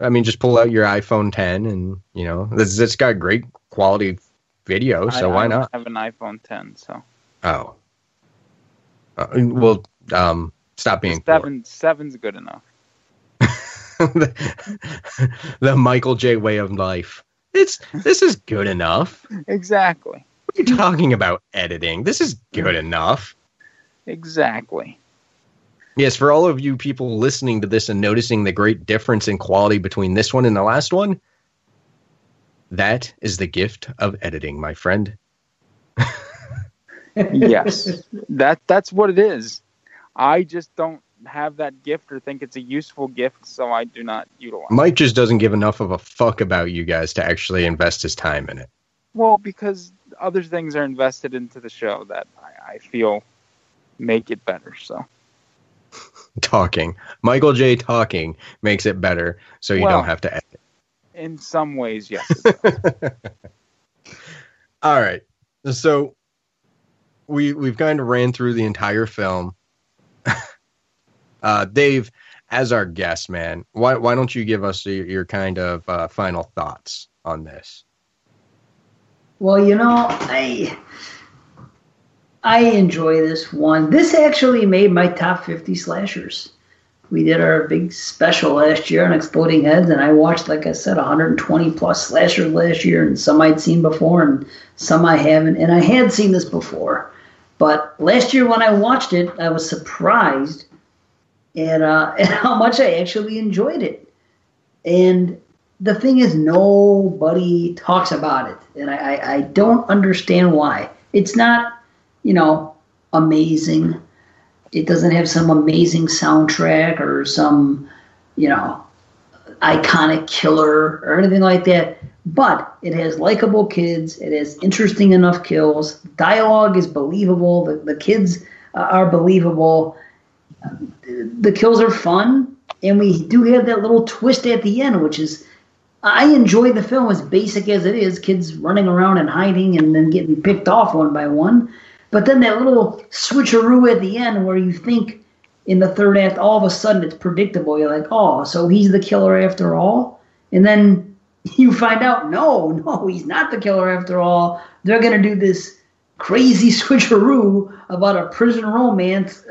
I mean, just pull out your iPhone 10 and you know it's, it's got great quality video, so I, why I not? have an iPhone 10, so Oh, uh, well, um, stop being poor. seven seven's good enough. the Michael J way of life. It's this is good enough. Exactly. What are you talking about editing? This is good enough. Exactly. Yes, for all of you people listening to this and noticing the great difference in quality between this one and the last one, that is the gift of editing, my friend. Yes. that that's what it is. I just don't have that gift or think it's a useful gift, so I do not utilize. it. Mike just doesn't give enough of a fuck about you guys to actually invest his time in it. Well, because other things are invested into the show that I, I feel make it better. So Talking. Michael J talking makes it better, so you Well- don't have to edit. in some ways, yes. All right. So we we've kind of ran through the entire film. uh, Dave, as our guest, man, why why don't you give us your, your kind of uh, final thoughts on this? Well, you know, I I enjoy this one. This actually made my top 50 slashers. We did our big special last year on Exploding Heads, and I watched, like I said, 120 plus slashers last year, and some I'd seen before, and some I haven't. And I had seen this before, but last year when I watched it, I was surprised at, uh, at how much I actually enjoyed it. And the thing is, nobody talks about it, and I, I, I don't understand why. It's not, you know, amazing. It doesn't have some amazing soundtrack or some, you know, iconic killer or anything like that. But it has likable kids. It has interesting enough kills. Dialogue is believable. The, the kids uh, are believable. The kills are fun, and we do have that little twist at the end, which is I enjoy the film as basic as it is, kids running around and hiding and then getting picked off one by one. But then that little switcheroo at the end where you think in the third act, all of a sudden it's predictable. You're like, oh, so he's the killer after all? And then you find out, no, no, he's not the killer after all. They're going to do this crazy switcheroo about a prison romance.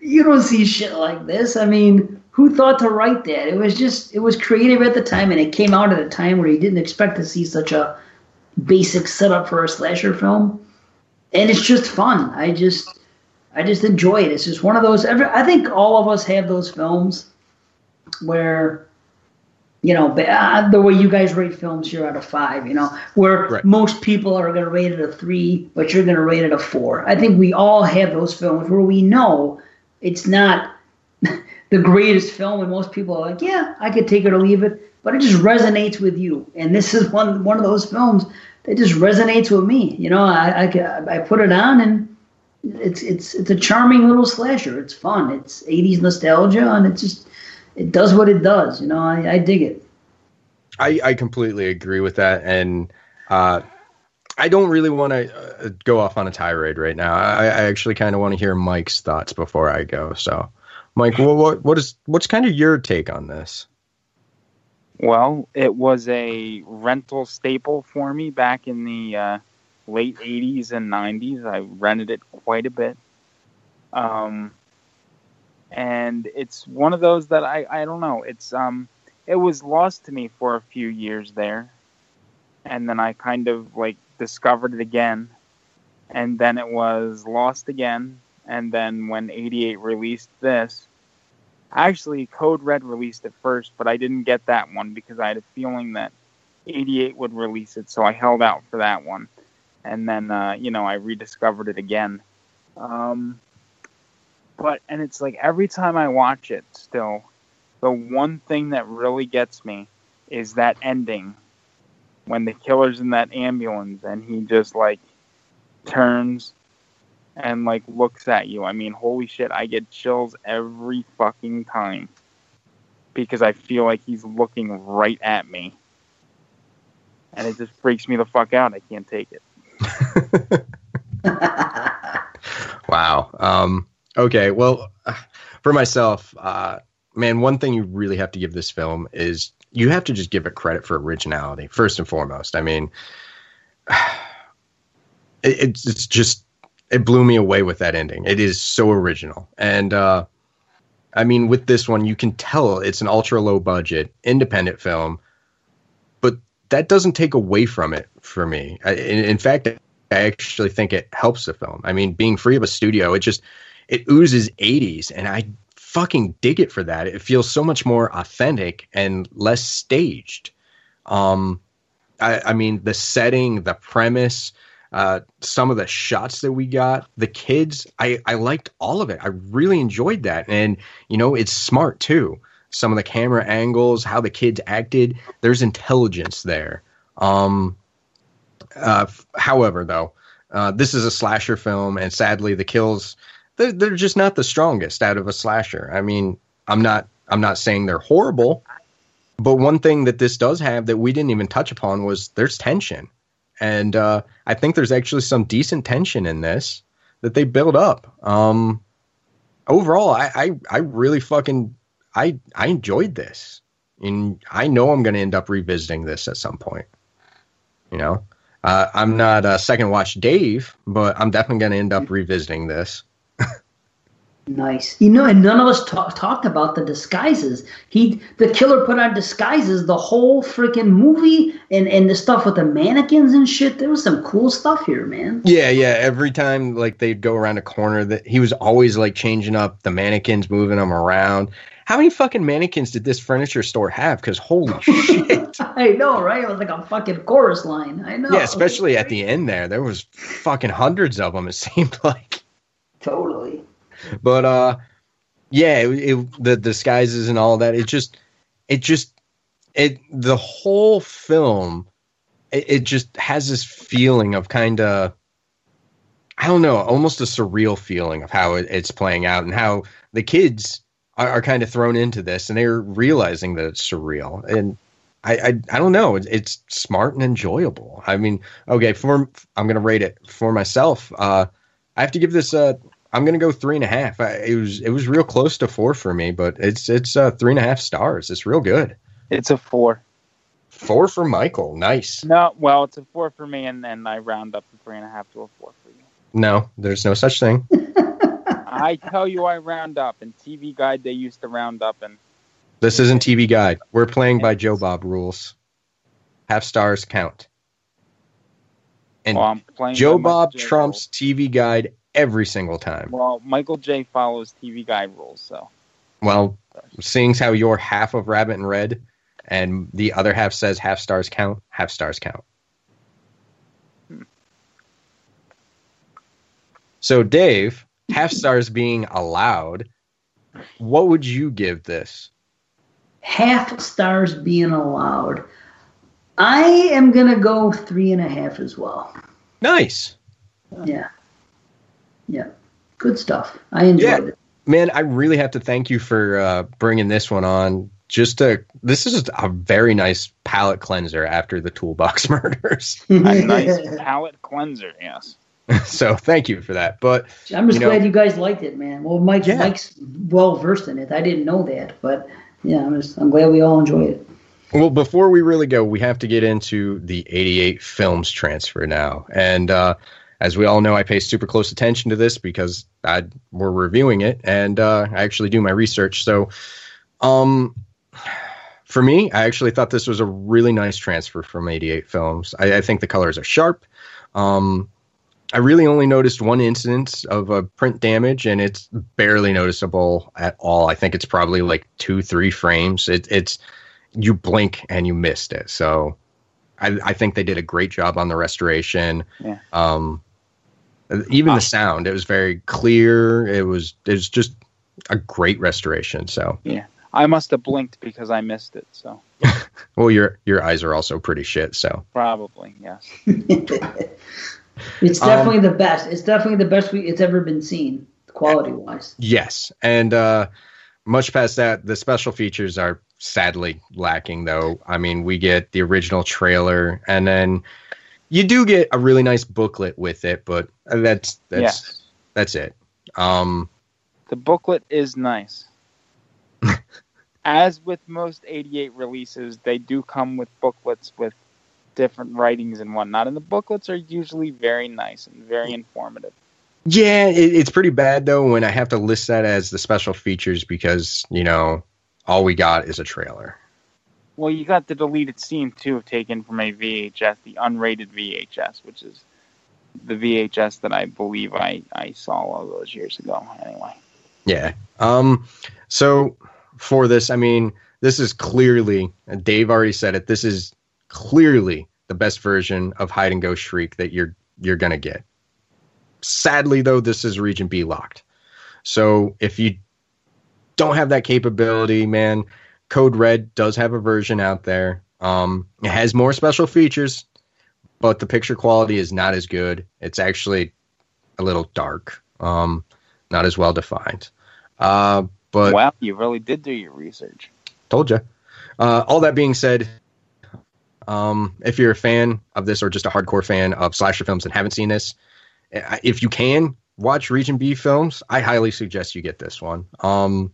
you don't see shit like this. I mean, who thought to write that? It was just, it was creative at the time, and it came out at a time where you didn't expect to see such a basic setup for a slasher film. And it's just fun. I just, I just enjoy it. It's just one of those. Every, I think all of us have those films where, you know, uh, the way you guys rate films you're out of five. You know, where Right. most people are going to rate it a three, but you're going to rate it a four. I think we all have those films where we know it's not the greatest film, and most people are like, yeah, I could take it or leave it, but it just resonates with you. And this is one one of those films that just resonates with me. You know, I I, I put it on and it's it's it's a charming little slasher. It's fun. It's 80s nostalgia, and it just it does what it does. You know, I, I dig it. I, I completely agree with that, and uh, I don't really want to uh, go off on a tirade right now. I, I actually kind of want to hear Mike's thoughts before I go. So, Mike, what, what what is what's kind of your take on this? Well, it was a rental staple for me back in the uh, late 80s and 90s. I rented it quite a bit. Um, and it's one of those that I, I don't know. It's um it was lost to me for a few years there. And then I kind of like discovered it again. And then it was lost again. And then when 88 released this, actually Code Red released it first, but I didn't get that one because I had a feeling that 88 would release it, so I held out for that one. And then uh, you know, I rediscovered it again. Um but and it's like every time I watch it still, the one thing that really gets me is that ending when the killer's in that ambulance and he just like turns and like looks at you. I mean, holy shit, I get chills every fucking time because I feel like he's looking right at me. And it just freaks me the fuck out. I can't take it. Wow. Um, okay. Well, for myself, uh, man, one thing you really have to give this film is you have to just give it credit for originality first and foremost. I mean, it's it's just it blew me away with that ending. It is so original, and uh, I mean, with this one, you can tell it's an ultra low budget independent film, but that doesn't take away from it for me. I, in, in fact, I actually think it helps the film. I mean, being free of a studio, it just it oozes 80s, and I fucking dig it for that. It feels so much more authentic and less staged. Um, I, I mean, the setting, the premise, uh, some of the shots that we got, the kids, I, I liked all of it. I really enjoyed that. And, you know, it's smart too. Some of the camera angles, how the kids acted, there's intelligence there. Um, uh, however, though, uh, this is a slasher film, and sadly, the kills they're, they're just not the strongest out of a slasher. I mean, I'm not I'm not saying they're horrible, but one thing that this does have that we didn't even touch upon was there's tension, and uh, I think there's actually some decent tension in this that they build up. Um, overall, I, I I really fucking I I enjoyed this, and I know I'm going to end up revisiting this at some point. You know, uh, I'm not a second watch Dave, but I'm definitely going to end up revisiting this. Nice. You know, and none of us ta- talked about the disguises. He, the killer, put on disguises the whole freaking movie, and and the stuff with the mannequins and shit. There was some cool stuff here, man. Yeah, yeah. Every time like they'd go around a corner, that he was always like changing up the mannequins, moving them around. How many fucking mannequins did this furniture store have? Because holy shit! I know, right? It was like a fucking chorus line. I know. yeah, especially at the end there, there was fucking hundreds of them. It seemed like. Totally. But uh yeah it, it, the disguises and all that it just it just it the whole film it, it just has this feeling of kind of i don't know almost a surreal feeling of how it, it's playing out and how the kids are, are kind of thrown into this and they're realizing that it's surreal and I, I, I don't know. It's, it's smart and enjoyable. I mean, okay, for I'm gonna rate it for myself. Uh, I have to give this a I'm gonna go three and a half. I, it was it was real close to four for me, but it's it's uh, three and a half stars. It's real good. It's a four. Four for Michael. Nice. No, well, it's a four for me, and then I round up the three and a half to a four for you. No, there's no such thing. I tell you, I round up. In TV Guide, they used to round up, and This isn't TV Guide. We're playing by Joe Bob rules. Half stars count. And well, I'm Joe by Bob J. trumps TV Guide every single time. Well, Michael J. follows TV Guide rules, so Well, seeing as how you're half of Rabbit in Red, and the other half says half stars count, half stars count. Hmm. So, Dave, half stars being allowed, what would you give this? Half stars being allowed. I am gonna go three and a half as well. Nice. Yeah. Yeah. Good stuff. I enjoyed Yeah. it. Man, I really have to thank you for uh, bringing this one on just a this is a very nice palate cleanser after the toolbox murders. A nice palate cleanser, yes. so thank you for that. But I'm just you know- glad you guys liked it, man. Well, Mike, Yeah. Mike's well versed in it. I didn't know that, but yeah, I'm just I'm glad we all enjoyed it. Well, before we really go, we have to get into the 88 films transfer now. And uh, as we all know, I pay super close attention to this because I, we're reviewing it and uh, I actually do my research. So, um, for me, I actually thought this was a really nice transfer from 88 films. I, I think the colors are sharp. Um, I really only noticed one instance of a print damage, and it's barely noticeable at all. I think it's probably like two, three frames. It, it's you blink and you missed it. So I, I think they did a great job on the restoration. Yeah. Um, even the sound, it was very clear. It was it was just a great restoration. So Yeah. I must have blinked because I missed it, so well, your your eyes are also pretty shit. So probably, yes. It's Um, definitely the best. It's definitely the best we, it's ever been seen, quality wise. yes, and uh, much past that, the special features are sadly lacking. Though I mean, we get the original trailer, and then you do get a really nice booklet with it, but that's that's yes. that's it. Um, The booklet is nice. As with most 88 releases, they do come with booklets with different writings and whatnot, and the booklets are usually very nice and very informative. Yeah, it, it's pretty bad though when I have to list that as the special features because you know all we got is a trailer. Well, you got the deleted scene too, taken from a VHS, the unrated VHS, which is the VHS that I believe I, I saw all those years ago. Anyway, Yeah. Um. So for this, I mean, this is clearly and Dave already said it. This is clearly the best version of Hide and Go Shriek that you're you're gonna get. Sadly, though, this is Region B locked. So if you don't have that capability, man, Code Red does have a version out there. Um, it has more special features, but the picture quality is not as good. It's actually a little dark, um, not as well defined. Uh, but wow, you really did do your research. told you. Uh, all that being said, um, if you're a fan of this or just a hardcore fan of slasher films and haven't seen this, uh, if you can watch Region B films, I highly suggest you get this one. Um,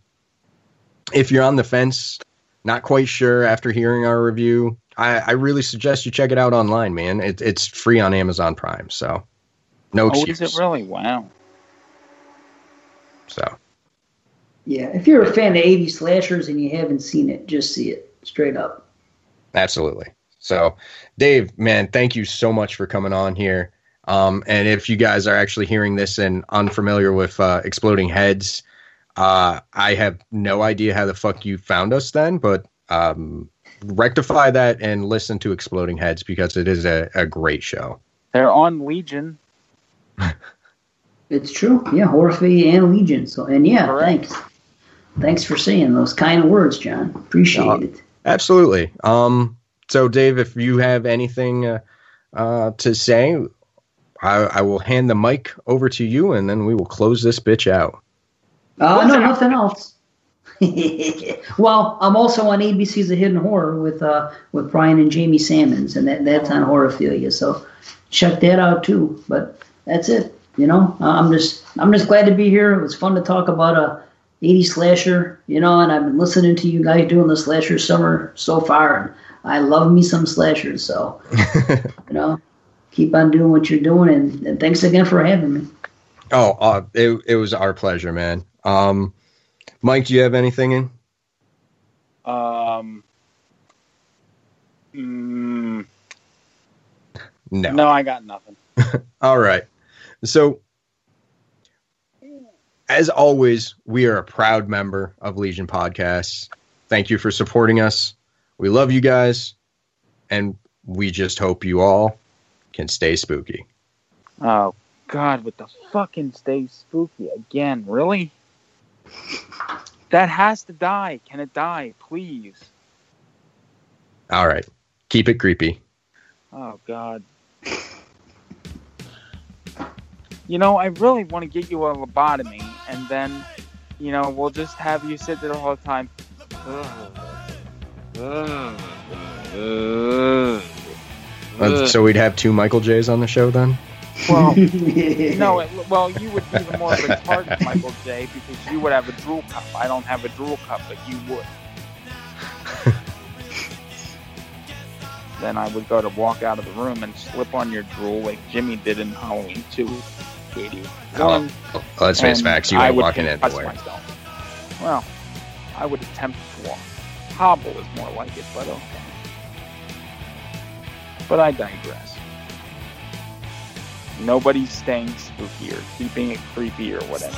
if you're on the fence, not quite sure after hearing our review, I, I really suggest you check it out online, man. It, it's free on Amazon Prime, so no Oh, is it really? Wow. So Yeah, if you're a fan of 80 slashers and you haven't seen it, just see it straight up. Absolutely. So, Dave, man, thank you so much for coming on here. Um, and if you guys are actually hearing this and unfamiliar with uh, Exploding Heads, uh, I have no idea how the fuck you found us then, but um, rectify that and listen to Exploding Heads because it is a, a great show. They're on Legion. It's true. Yeah, Horfey and Legion. So, and yeah, Correct. thanks. Thanks for saying those kind words, John. Appreciate Uh, it. Absolutely. Um, so, Dave, if you have anything uh, uh, to say, I, I will hand the mic over to you and then we will close this bitch out. Uh, no, nothing else. well, I'm also on ABC's A Hidden Horror with uh, with Brian and Jamie Sammons, and that, that's on Horrorphilia. So check that out too. But that's it. You know, Uh, I'm just I'm just glad to be here. It was fun to talk about a 80 slasher. You know, and I've been listening to you guys doing the slasher summer so far, and I love me some slashers. So you know, keep on doing what you're doing, and, and thanks again for having me. Oh, uh, it it was our pleasure, man. Um, Mike, do you have anything in? Um, mm, No. no, I got nothing. All right. So, as always, we are a proud member of Legion Podcasts. Thank you for supporting us. We love you guys, and we just hope you all can stay spooky. Oh God, with the fucking stay spooky again. Really? That has to die. Can it die, please? All right. Keep it creepy. Oh God. You know, I really want to get you a lobotomy, and then, you know, we'll just have you sit there the whole time. Ugh. Uh, so we'd have two Michael J's on the show then. Well, no, it, well, you would be the more retarded Michael J because you would have a drool cup. I don't have a drool cup, but you would. then I would go to walk out of the room and slip on your drool like Jimmy did in Halloween 2. Idiot. Oh, oh, let's face facts. You ain't walking anywhere. myself. Well, I would attempt to walk. Hobble is more like it, but okay. But I digress. Nobody's staying spooky or keeping it creepy or whatever.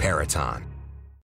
Peraton,